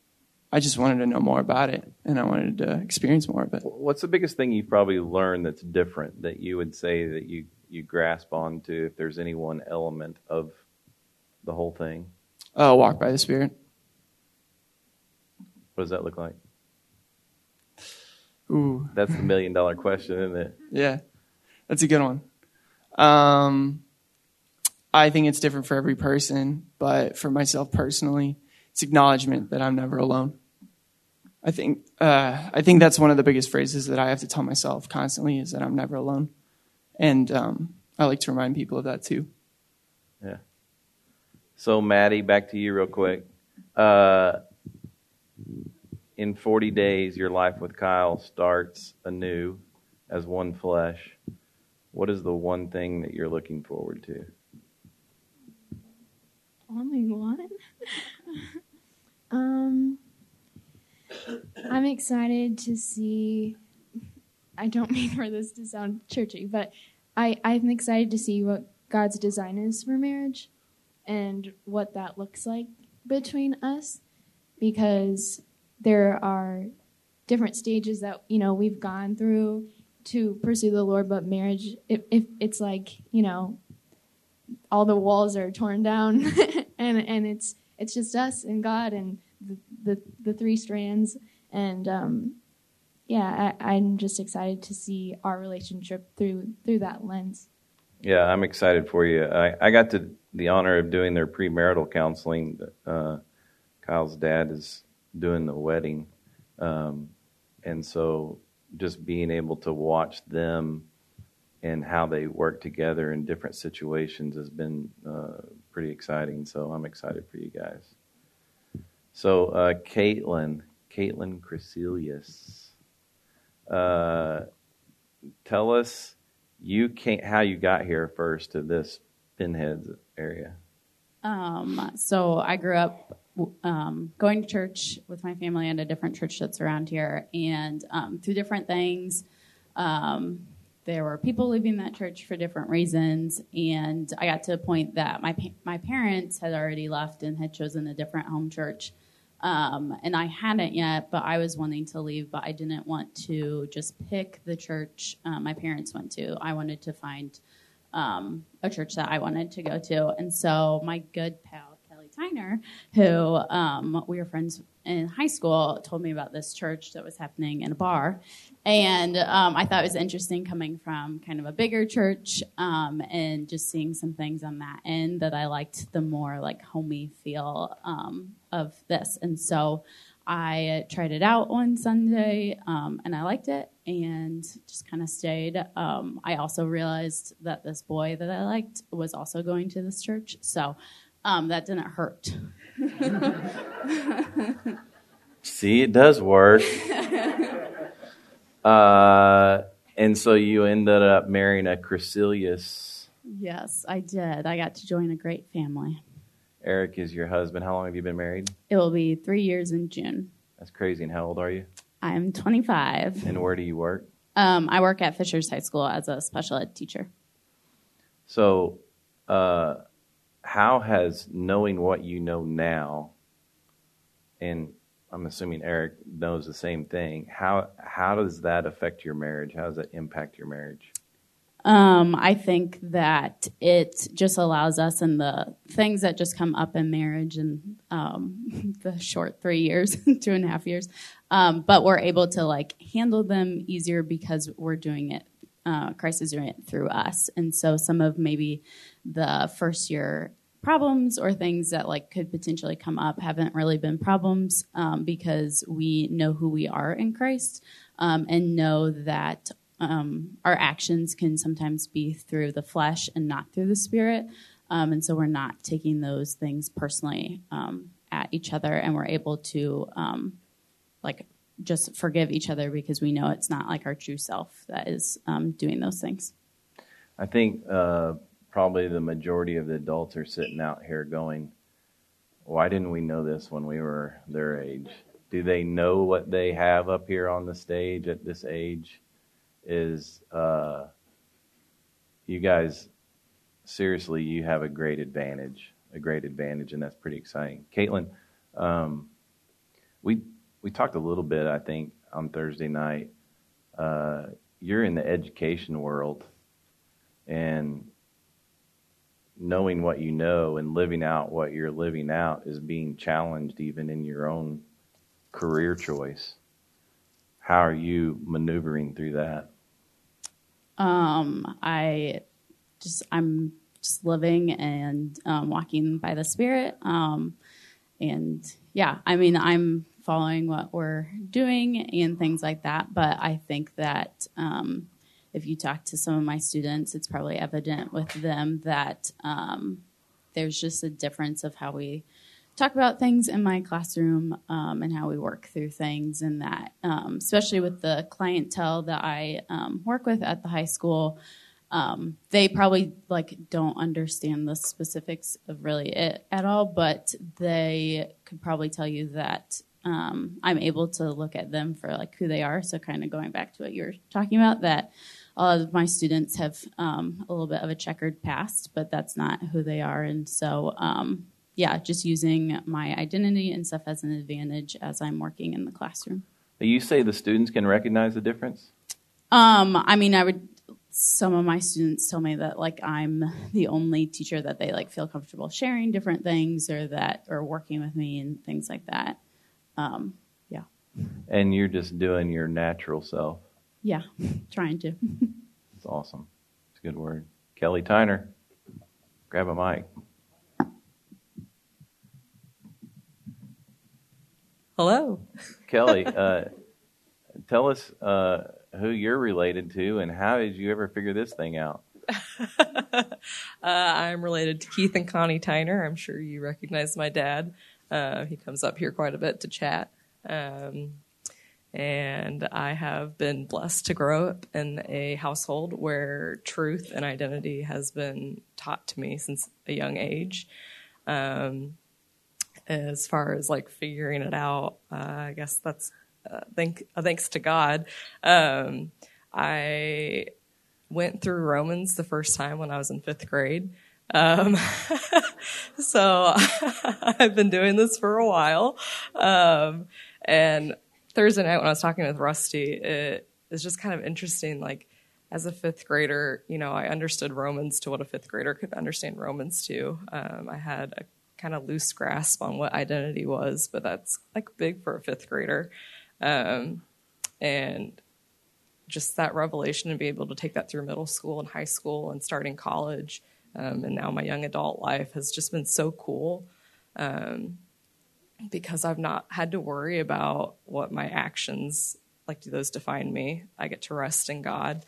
I just wanted to know more about it and I wanted to experience more of it. What's the biggest thing you've probably learned that's different that you would say that you, you grasp onto if there's any one element of the whole thing? Uh, walk by the Spirit. What does that look like? Ooh. That's the million dollar question, isn't it? Yeah, that's a good one. Um, I think it's different for every person, but for myself personally, it's acknowledgement that I'm never alone. I think uh, I think that's one of the biggest phrases that I have to tell myself constantly is that I'm never alone, and um, I like to remind people of that too. Yeah. So, Maddie, back to you real quick. Uh, in 40 days, your life with Kyle starts anew as one flesh. What is the one thing that you're looking forward to? Only one? um, I'm excited to see. I don't mean for this to sound churchy, but I, I'm excited to see what God's design is for marriage and what that looks like between us because there are different stages that you know we've gone through to pursue the Lord, but marriage, if, if it's like you know, all the walls are torn down, and and it's it's just us and God and the the, the three strands, and um, yeah, I, I'm just excited to see our relationship through through that lens. Yeah, I'm excited for you. I, I got to the honor of doing their premarital counseling. Uh, Kyle's dad is doing the wedding. Um, and so just being able to watch them and how they work together in different situations has been uh, pretty exciting. So I'm excited for you guys. So, uh, Caitlin, Caitlin Crecilius, uh, tell us you can't, how you got here first to this Pinheads area. Um, so I grew up um, going to church with my family at a different church that's around here, and um, through different things, um, there were people leaving that church for different reasons, and I got to a point that my my parents had already left and had chosen a different home church, um, and I hadn't yet, but I was wanting to leave, but I didn't want to just pick the church uh, my parents went to. I wanted to find um, a church that I wanted to go to, and so my good pal Tyner, who um, we were friends in high school, told me about this church that was happening in a bar. And um, I thought it was interesting coming from kind of a bigger church um, and just seeing some things on that end that I liked the more like homey feel um, of this. And so I tried it out one Sunday um, and I liked it and just kind of stayed. Um, I also realized that this boy that I liked was also going to this church. So um, that didn't hurt. See, it does work. uh, and so you ended up marrying a Crecilius. Yes, I did. I got to join a great family. Eric is your husband. How long have you been married? It will be three years in June. That's crazy. And how old are you? I'm 25. And where do you work? Um, I work at Fishers High School as a special ed teacher. So, uh, how has knowing what you know now, and I'm assuming Eric knows the same thing. How how does that affect your marriage? How does that impact your marriage? Um, I think that it just allows us and the things that just come up in marriage and um, the short three years, two and a half years, um, but we're able to like handle them easier because we're doing it. Uh, Christ is doing it through us, and so some of maybe the first year problems or things that like could potentially come up haven't really been problems um, because we know who we are in Christ um, and know that um, our actions can sometimes be through the flesh and not through the spirit. Um, and so we're not taking those things personally um, at each other, and we're able to um, like just forgive each other because we know it's not like our true self that is um, doing those things. I think uh, probably the majority of the adults are sitting out here going, "Why didn't we know this when we were their age?" Do they know what they have up here on the stage at this age? is uh, you guys seriously you have a great advantage, a great advantage, and that's pretty exciting. Caitlin, um, we we talked a little bit, I think, on Thursday night. Uh, you're in the education world, and knowing what you know and living out what you're living out is being challenged even in your own career choice. How are you maneuvering through that? Um, I just I'm just living and um, walking by the Spirit. Um, and yeah, I mean I'm following what we're doing and things like that. But I think that um, if you talk to some of my students, it's probably evident with them that um, there's just a difference of how we talk about things in my classroom um, and how we work through things and that um, especially with the clientele that i um, work with at the high school um, they probably like don't understand the specifics of really it at all but they could probably tell you that um, i'm able to look at them for like who they are so kind of going back to what you were talking about that a lot of my students have um, a little bit of a checkered past but that's not who they are and so yeah, just using my identity and stuff as an advantage as I'm working in the classroom. You say the students can recognize the difference? Um, I mean, I would. Some of my students tell me that like I'm the only teacher that they like feel comfortable sharing different things or that or working with me and things like that. Um, yeah. And you're just doing your natural self. Yeah, trying to. It's awesome. It's a good word. Kelly Tyner, grab a mic. Hello. Kelly, uh, tell us uh, who you're related to and how did you ever figure this thing out? uh, I'm related to Keith and Connie Tyner. I'm sure you recognize my dad. Uh, he comes up here quite a bit to chat. Um, and I have been blessed to grow up in a household where truth and identity has been taught to me since a young age. Um, as far as like figuring it out. Uh, I guess that's uh, thank, uh, thanks to God. Um, I went through Romans the first time when I was in fifth grade. Um, so I've been doing this for a while. Um, and Thursday night when I was talking with Rusty, it is just kind of interesting. Like as a fifth grader, you know, I understood Romans to what a fifth grader could understand Romans to. Um, I had a kind of loose grasp on what identity was, but that's like big for a fifth grader. Um, and just that revelation and be able to take that through middle school and high school and starting college um, and now my young adult life has just been so cool um, because I've not had to worry about what my actions like do those define me. I get to rest in God,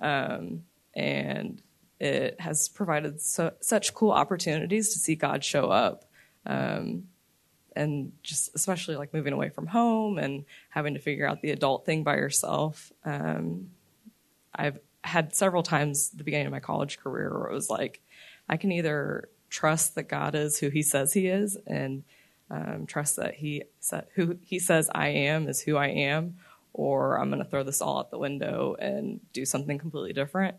um, and it has provided so, such cool opportunities to see God show up. Um, and just especially like moving away from home and having to figure out the adult thing by yourself. Um, I've had several times the beginning of my college career where it was like, I can either trust that God is who He says He is, and um, trust that He who He says I am is who I am, or I'm going to throw this all out the window and do something completely different.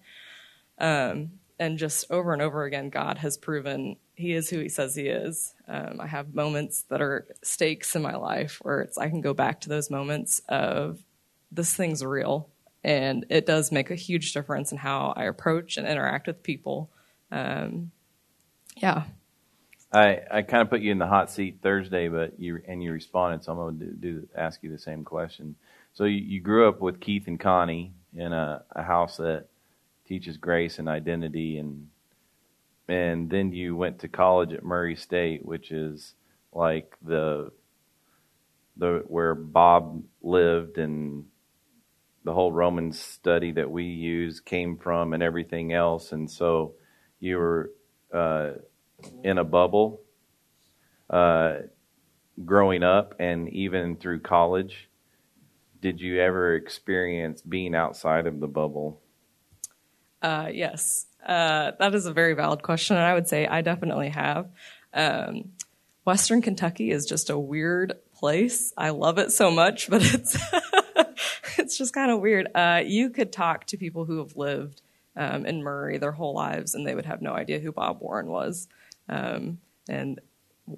Um, and just over and over again, God has proven He is who He says He is. Um, I have moments that are stakes in my life where it's I can go back to those moments of this thing's real and it does make a huge difference in how I approach and interact with people. Um, yeah. I, I kind of put you in the hot seat Thursday, but you and you responded, so I'm going to do, ask you the same question. So you, you grew up with Keith and Connie in a, a house that teaches grace and identity, and and then you went to college at Murray State, which is like the the where Bob lived and the whole Roman study that we use came from and everything else. And so you were uh, in a bubble uh, growing up and even through college. Did you ever experience being outside of the bubble? Uh, yes, uh, that is a very valid question, and I would say I definitely have. Um, Western Kentucky is just a weird place. I love it so much, but it's it's just kind of weird. Uh, you could talk to people who have lived um, in Murray their whole lives, and they would have no idea who Bob Warren was. Um, and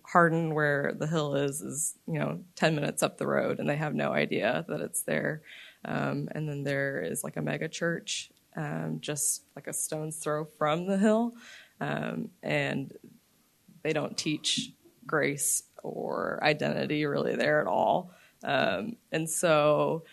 Hardin, where the hill is, is you know ten minutes up the road, and they have no idea that it's there. Um, and then there is like a mega church, um, just like a stone's throw from the hill, um, and they don't teach grace or identity really there at all. Um, and so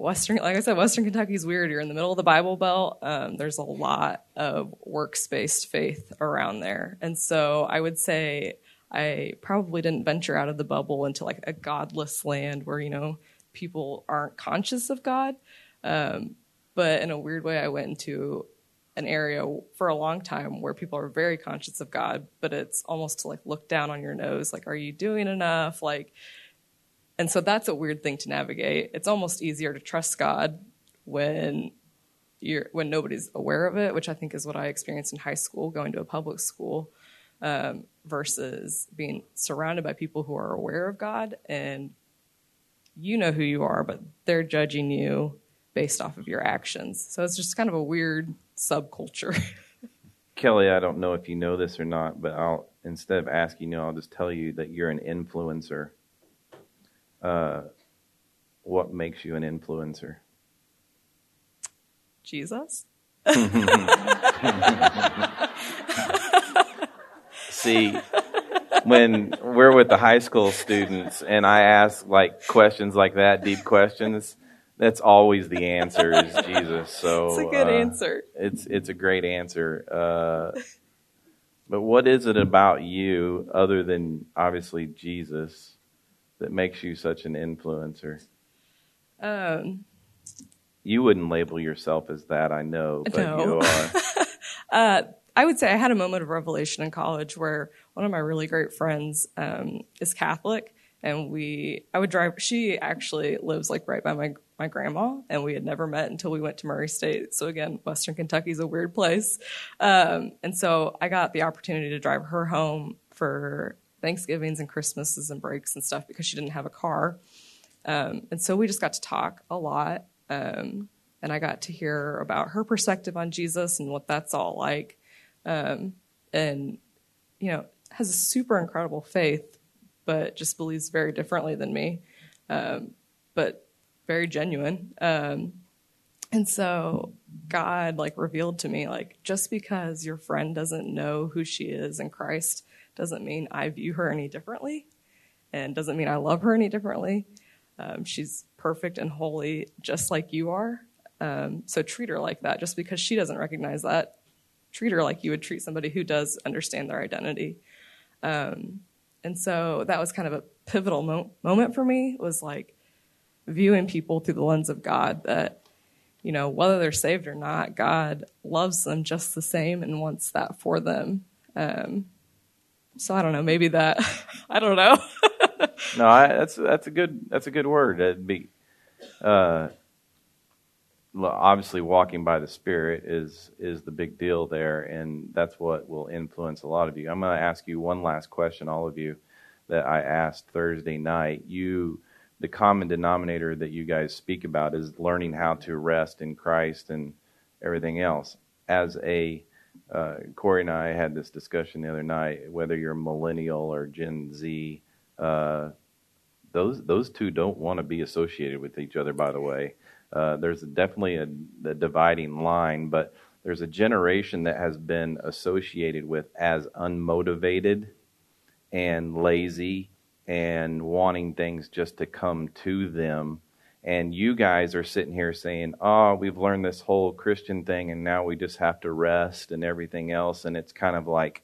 Western, like I said, Western Kentucky is weird. You're in the middle of the Bible Belt. Um, there's a lot of works based faith around there. And so I would say I probably didn't venture out of the bubble into like a godless land where, you know, people aren't conscious of God. Um, but in a weird way, I went into an area for a long time where people are very conscious of God, but it's almost to like look down on your nose, like, are you doing enough? Like, and so that's a weird thing to navigate. It's almost easier to trust God when you're when nobody's aware of it, which I think is what I experienced in high school, going to a public school, um, versus being surrounded by people who are aware of God and you know who you are, but they're judging you based off of your actions. So it's just kind of a weird subculture. Kelly, I don't know if you know this or not, but I'll instead of asking you, I'll just tell you that you're an influencer uh, what makes you an influencer? Jesus. See, when we're with the high school students and I ask like questions like that, deep questions, that's always the answer is Jesus. So it's a good uh, answer. It's it's a great answer. Uh, but what is it about you, other than obviously Jesus, that makes you such an influencer? Um, you wouldn't label yourself as that, I know, but no. you are. uh, I would say I had a moment of revelation in college where one of my really great friends um, is Catholic, and we I would drive. She actually lives like right by my my grandma, and we had never met until we went to Murray State. So again, Western Kentucky is a weird place, um, and so I got the opportunity to drive her home for Thanksgivings and Christmases and breaks and stuff because she didn't have a car. Um, and so we just got to talk a lot. Um, and I got to hear about her perspective on Jesus and what that's all like. Um, and, you know, has a super incredible faith, but just believes very differently than me, um, but very genuine. Um, and so God like revealed to me like just because your friend doesn't know who she is in Christ doesn't mean I view her any differently and doesn't mean I love her any differently. Um, she's perfect and holy just like you are. Um, so treat her like that. Just because she doesn't recognize that, treat her like you would treat somebody who does understand their identity. Um, and so that was kind of a pivotal mo- moment for me. Was like viewing people through the lens of God. That you know whether they're saved or not, God loves them just the same and wants that for them. Um, so I don't know. Maybe that. I don't know. no, I, that's that's a good that's a good word. It'd be uh, obviously walking by the Spirit is is the big deal there, and that's what will influence a lot of you. I'm going to ask you one last question, all of you, that I asked Thursday night. You, the common denominator that you guys speak about is learning how to rest in Christ and everything else. As a uh, Corey and I had this discussion the other night. Whether you're millennial or Gen Z, uh, those those two don't want to be associated with each other. By the way, uh, there's definitely a, a dividing line, but there's a generation that has been associated with as unmotivated and lazy and wanting things just to come to them. And you guys are sitting here saying, Oh, we've learned this whole Christian thing and now we just have to rest and everything else. And it's kind of like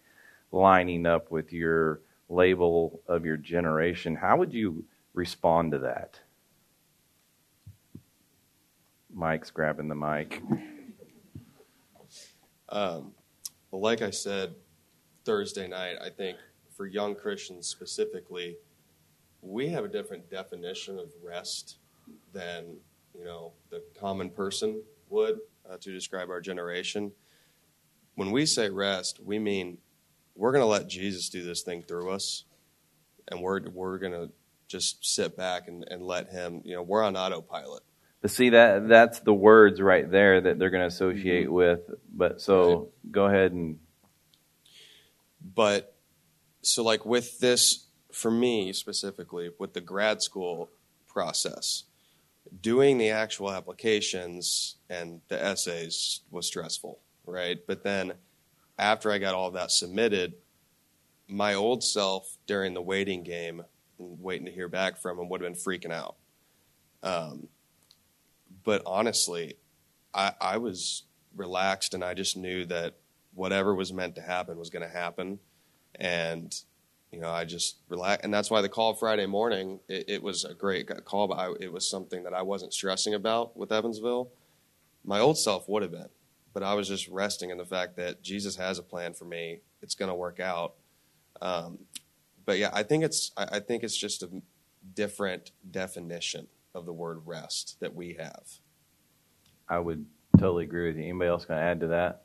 lining up with your label of your generation. How would you respond to that? Mike's grabbing the mic. Um, well, like I said Thursday night, I think for young Christians specifically, we have a different definition of rest than you know the common person would uh, to describe our generation. When we say rest, we mean we're going to let Jesus do this thing through us, and we're we're going to just sit back and, and let Him. You know, we're on autopilot. But see that that's the words right there that they're going to associate mm-hmm. with. But so right. go ahead and. But so like with this for me specifically with the grad school process, doing the actual applications and the essays was stressful, right? But then after I got all that submitted, my old self during the waiting game and waiting to hear back from him would have been freaking out. Um, but honestly, I, I was relaxed and I just knew that whatever was meant to happen was going to happen. And, you know, I just relaxed. And that's why the call Friday morning, it, it was a great call, but I, it was something that I wasn't stressing about with Evansville. My old self would have been, but I was just resting in the fact that Jesus has a plan for me. It's going to work out. Um, but yeah, I think it's I, I think it's just a different definition of the word rest that we have. I would totally agree with you. Anybody else going to add to that?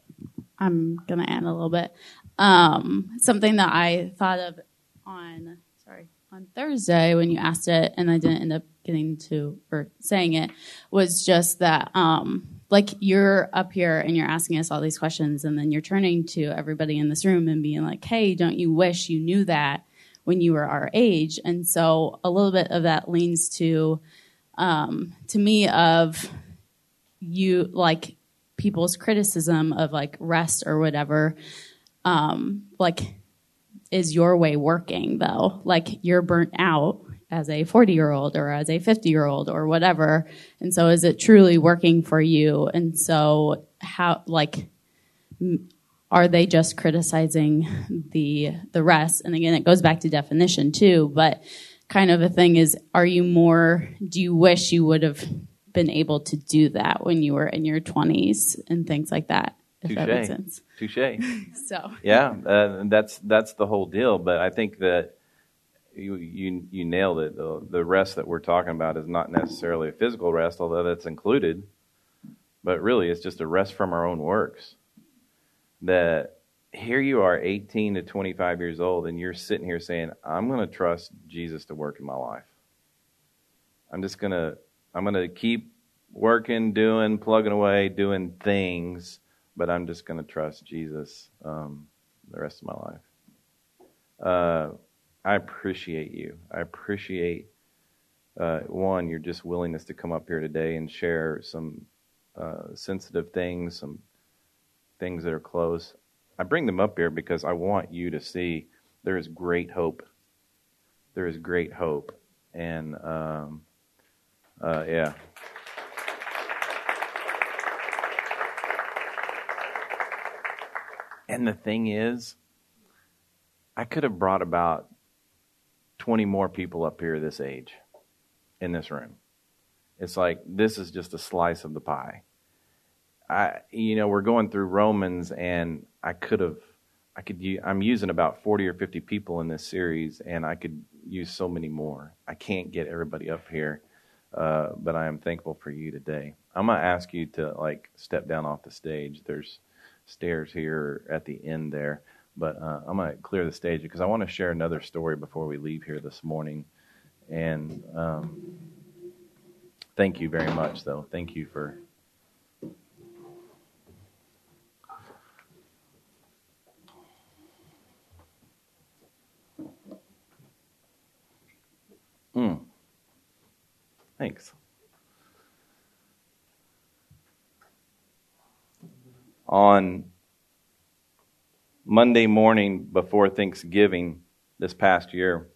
I'm going to add a little bit. Um, something that I thought of on sorry on Thursday when you asked it, and I didn't end up getting to or saying it was just that um, like you're up here and you're asking us all these questions, and then you're turning to everybody in this room and being like, "Hey, don't you wish you knew that?" when you were our age and so a little bit of that leans to um, to me of you like people's criticism of like rest or whatever um, like is your way working though. Like you're burnt out as a 40 year old or as a 50 year old or whatever. And so is it truly working for you? And so how like are they just criticizing the the rest? And again it goes back to definition too but kind of a thing is are you more do you wish you would have been able to do that when you were in your 20s and things like that if Touché. that makes sense. Touche. So. Yeah uh, that's that's the whole deal but i think that you you you nailed it. The, the rest that we're talking about is not necessarily a physical rest although that's included but really it's just a rest from our own works. That here you are 18 to 25 years old and you're sitting here saying i'm going to trust jesus to work in my life. I'm just going to i'm going to keep working doing plugging away doing things but i'm just going to trust jesus um, the rest of my life uh, i appreciate you i appreciate uh, one your just willingness to come up here today and share some uh, sensitive things some things that are close I bring them up here because I want you to see there is great hope. There is great hope. And um, uh, yeah. And the thing is, I could have brought about 20 more people up here this age in this room. It's like this is just a slice of the pie. I, you know, we're going through Romans, and I could have, I could, I'm using about 40 or 50 people in this series, and I could use so many more. I can't get everybody up here, uh, but I am thankful for you today. I'm gonna ask you to like step down off the stage. There's stairs here at the end there, but uh, I'm gonna clear the stage because I want to share another story before we leave here this morning. And um, thank you very much, though. Thank you for Mm. Thanks. On Monday morning before Thanksgiving this past year,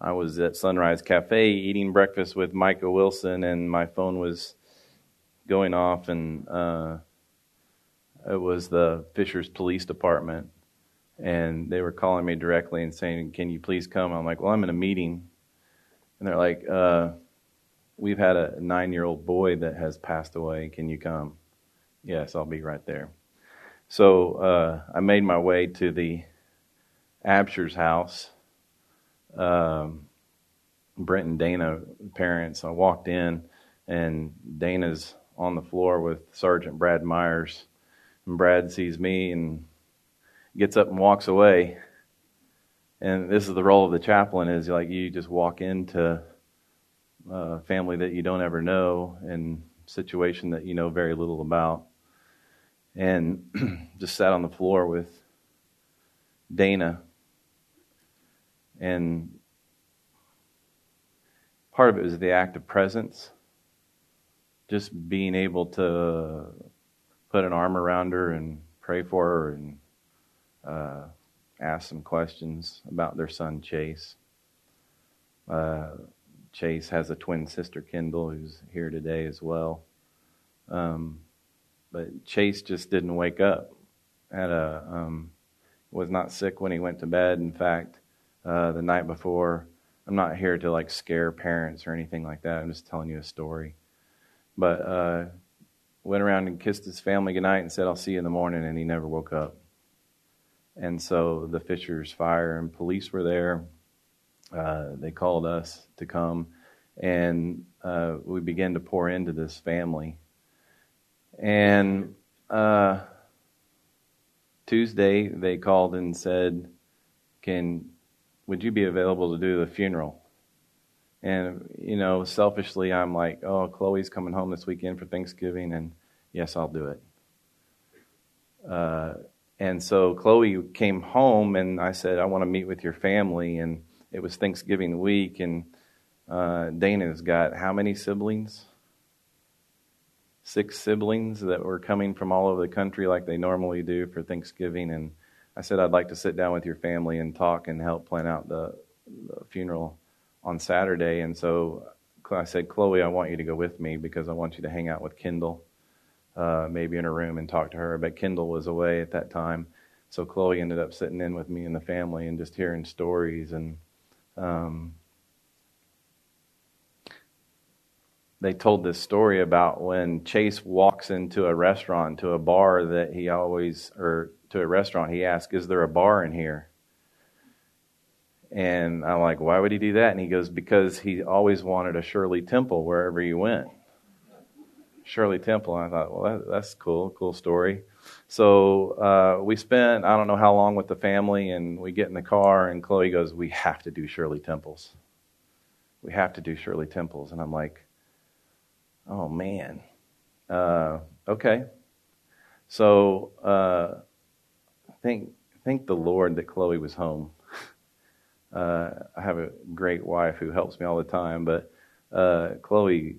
I was at Sunrise Cafe eating breakfast with Micah Wilson, and my phone was going off, and uh, it was the Fishers Police Department, and they were calling me directly and saying, "Can you please come?" I'm like, "Well, I'm in a meeting," and they're like, uh, "We've had a nine-year-old boy that has passed away. Can you come?" Yes, I'll be right there. So uh, I made my way to the Absher's house. Um, Brent and Dana parents. I walked in, and Dana's on the floor with Sergeant Brad Myers. And Brad sees me and gets up and walks away. And this is the role of the chaplain: is like you just walk into a family that you don't ever know and situation that you know very little about and just sat on the floor with Dana. And part of it was the act of presence, just being able to put an arm around her and pray for her and uh, ask some questions about their son Chase. Uh, Chase has a twin sister, Kendall, who's here today as well. Um, but Chase just didn't wake up. Had a um, was not sick when he went to bed. In fact, uh, the night before, I'm not here to like scare parents or anything like that. I'm just telling you a story. But uh, went around and kissed his family goodnight and said, "I'll see you in the morning," and he never woke up. And so the Fishers Fire and police were there. Uh, they called us to come, and uh, we began to pour into this family and uh, Tuesday, they called and said, "Can would you be available to do the funeral?" And you know, selfishly, I'm like, "Oh, Chloe's coming home this weekend for Thanksgiving, and yes, I'll do it." Uh, and so Chloe came home, and I said, "I want to meet with your family." And it was Thanksgiving week, and uh, Dana's got how many siblings? Six siblings that were coming from all over the country like they normally do for Thanksgiving. And I said, I'd like to sit down with your family and talk and help plan out the, the funeral on Saturday. And so I said, Chloe, I want you to go with me because I want you to hang out with Kendall, uh, maybe in a room and talk to her. But Kendall was away at that time. So Chloe ended up sitting in with me and the family and just hearing stories and um, they told this story about when Chase walks into a restaurant, to a bar that he always, or to a restaurant, he asks, Is there a bar in here? And I'm like, Why would he do that? And he goes, Because he always wanted a Shirley Temple wherever he went. Shirley Temple. And I thought, Well, that, that's cool, cool story. So uh, we spent, I don't know how long with the family, and we get in the car, and Chloe goes, We have to do Shirley Temples. We have to do Shirley Temples. And I'm like, Oh man. Uh, okay. So uh, thank thank the Lord that Chloe was home. Uh, I have a great wife who helps me all the time, but uh, Chloe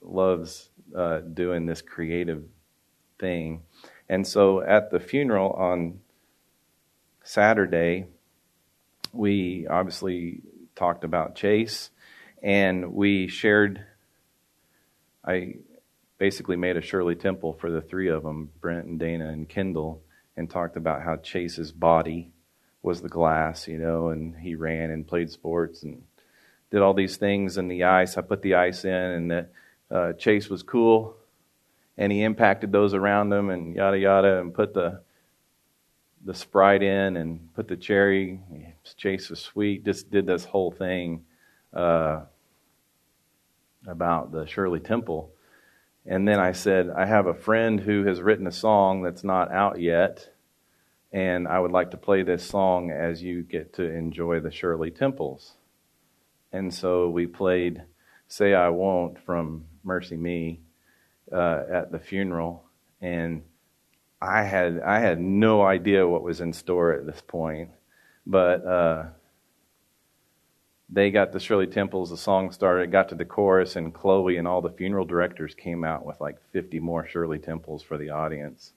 loves uh, doing this creative thing. And so at the funeral on Saturday, we obviously talked about Chase and we shared I basically made a Shirley Temple for the three of them, Brent and Dana and Kendall, and talked about how Chase's body was the glass, you know, and he ran and played sports and did all these things in the ice. I put the ice in, and that uh, Chase was cool, and he impacted those around him, and yada yada, and put the the sprite in and put the cherry. Chase was sweet. Just did this whole thing. Uh, about the Shirley Temple. And then I said, I have a friend who has written a song that's not out yet, and I would like to play this song as you get to enjoy the Shirley Temples. And so we played Say I Won't from MercyMe uh, at the funeral, and I had I had no idea what was in store at this point, but uh, they got the Shirley Temples, the song started, got to the chorus, and Chloe and all the funeral directors came out with like 50 more Shirley Temples for the audience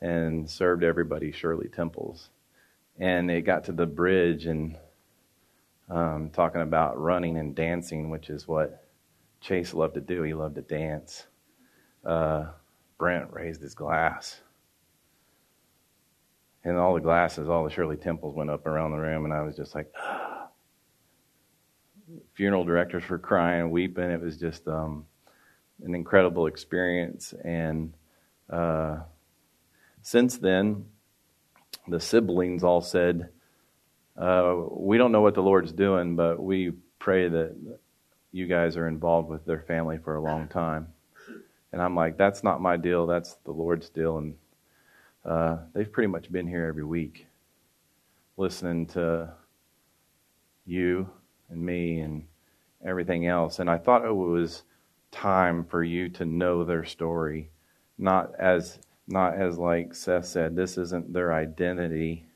and served everybody Shirley Temples. And it got to the bridge and um, talking about running and dancing, which is what Chase loved to do. He loved to dance. Uh, Brent raised his glass. And all the glasses, all the Shirley Temples went up around the room, and I was just like, funeral directors were crying, and weeping. It was just um, an incredible experience. And uh, since then, the siblings all said, uh, We don't know what the Lord's doing, but we pray that you guys are involved with their family for a long time. And I'm like, That's not my deal, that's the Lord's deal. And uh, they've pretty much been here every week listening to you and me and everything else. And I thought it was time for you to know their story, not as not as like Seth said, this isn't their identity.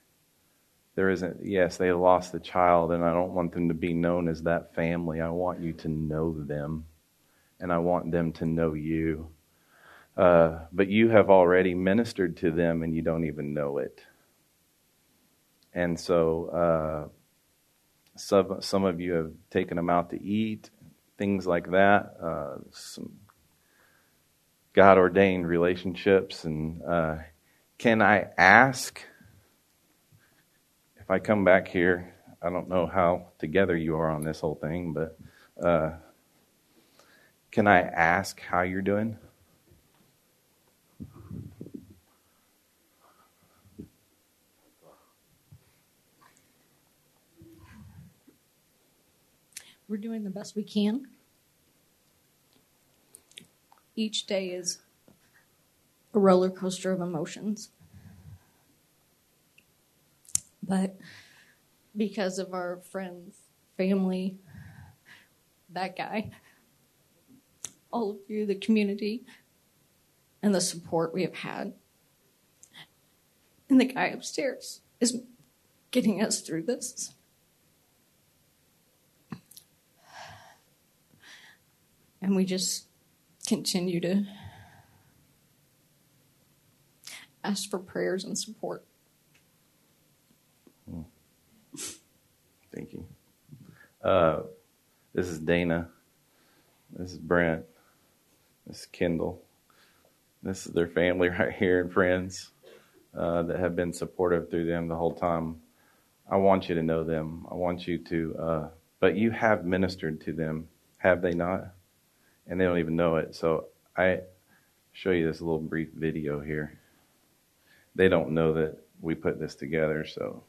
There isn't, yes, they lost the child, and I don't want them to be known as that family. I want you to know them, and I want them to know you. Uh, but you have already ministered to them, and you don't even know it. And so, uh, some, some of you have taken them out to eat, things like that. Uh, some God ordained relationships. And uh, can I ask if I come back here? I don't know how together you are on this whole thing, but uh, can I ask how you're doing? We're doing the best we can. Each day is a roller coaster of emotions. But because of our friends, family, that guy, all of you, the community, and the support we have had, and the guy upstairs is getting us through this. And we just continue to ask for prayers and support. Thank you. Uh, this is Dana. This is Brent. This is Kendall. This is their family right here and friends uh, that have been supportive through them the whole time. I want you to know them. I want you to, uh, but you have ministered to them, have they not? And they don't even know it. So I show you this little brief video here. They don't know that we put this together, so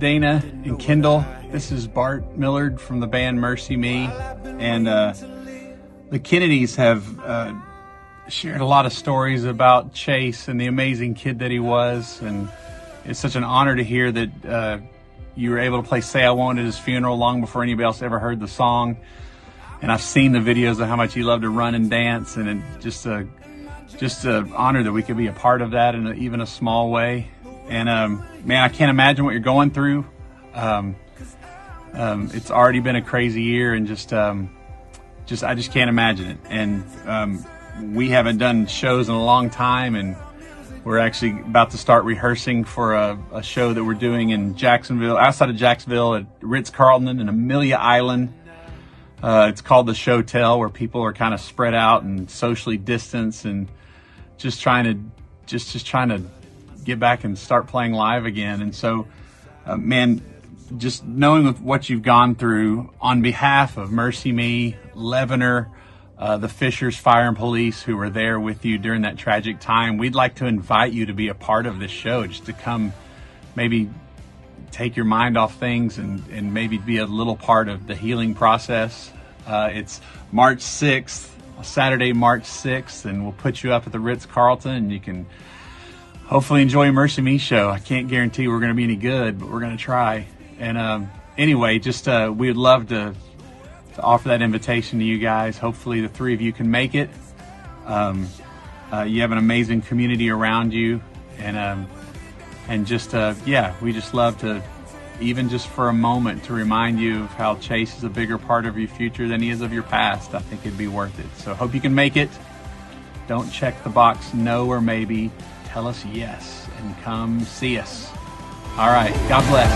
Dana, and Kendall. This is Bart Millard from the band MercyMe. And uh, the Kennedys have uh, shared a lot of stories about Chase and the amazing kid that he was. And it's such an honor to hear that uh, you were able to play Say I Won't at his funeral long before anybody else ever heard the song. And I've seen the videos of how much he loved to run and dance, and just a just an honor that we could be a part of that in a, even a small way. And um, man, I can't imagine what you're going through. Um, um, it's already been a crazy year, and just um, just I just can't imagine it. And um, we haven't done shows in a long time, and we're actually about to start rehearsing for a, a show that we're doing in Jacksonville, outside of Jacksonville, at Ritz Carlton in Amelia Island. Uh, it's called the Show Tell, where people are kind of spread out and socially distanced and just trying to just just trying to get back and start playing live again. And so, uh, man, just knowing what you've gone through on behalf of MercyMe, Leavener, uh, the Fishers Fire and Police who were there with you during that tragic time, we'd like to invite you to be a part of this show, just to come maybe take your mind off things and, and maybe be a little part of the healing process. Uh, it's March 6th, Saturday, March 6th, and we'll put you up at the Ritz Carlton and you can hopefully enjoy MercyMe show. I can't guarantee we're going to be any good, but we're going to try. And um, anyway, just uh, we would love to, to offer that invitation to you guys. Hopefully, the three of you can make it. Um, uh, you have an amazing community around you, and um, and just uh, yeah, we just love to even just for a moment to remind you of how Chase is a bigger part of your future than he is of your past. I think it'd be worth it. So hope you can make it. Don't check the box no or maybe. Tell us yes and come see us. All right. God bless.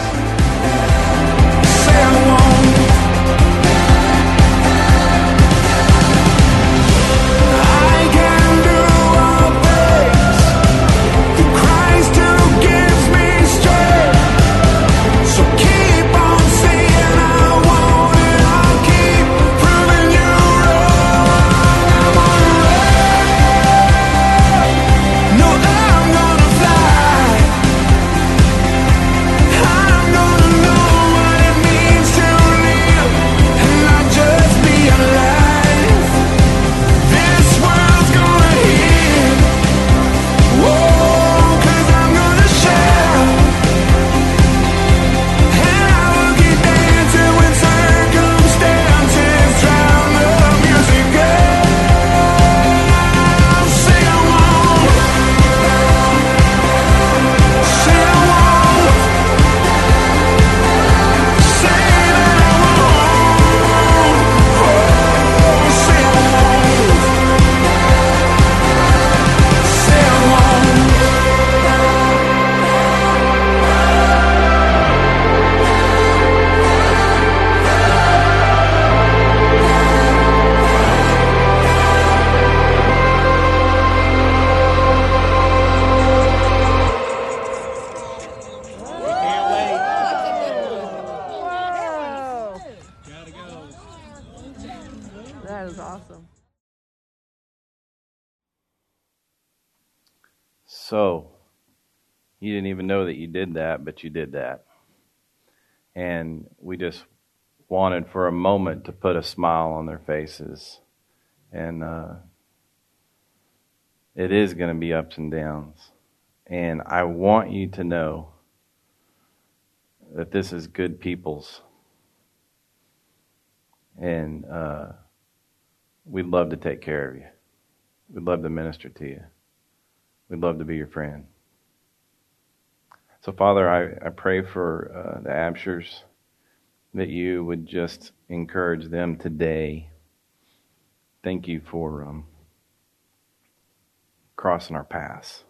Did that, but you did that. And we just wanted for a moment to put a smile on their faces. And uh, it is going to be ups and downs. And I want you to know that this is good people's. And uh, we'd love to take care of you. We'd love to minister to you. We'd love to be your friend. So, Father, I, I pray for uh, the Abshers that you would just encourage them today. Thank you for um, crossing our paths.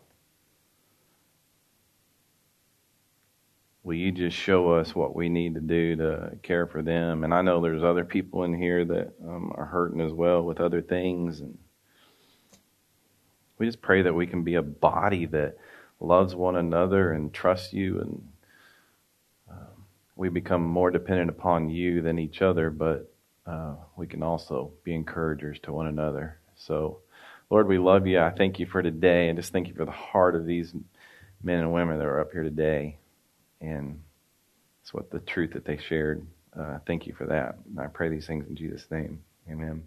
Will you just show us what we need to do to care for them? And I know there's other people in here that um, are hurting as well with other things. And we just pray that we can be a body that loves one another and trusts you, and um, we become more dependent upon you than each other, but uh, we can also be encouragers to one another. So, Lord, we love you. I thank you for today, and just thank you for the heart of these men and women that are up here today, and it's what the truth that they shared. Uh, thank you for that. And I pray these things in Jesus' name. Amen.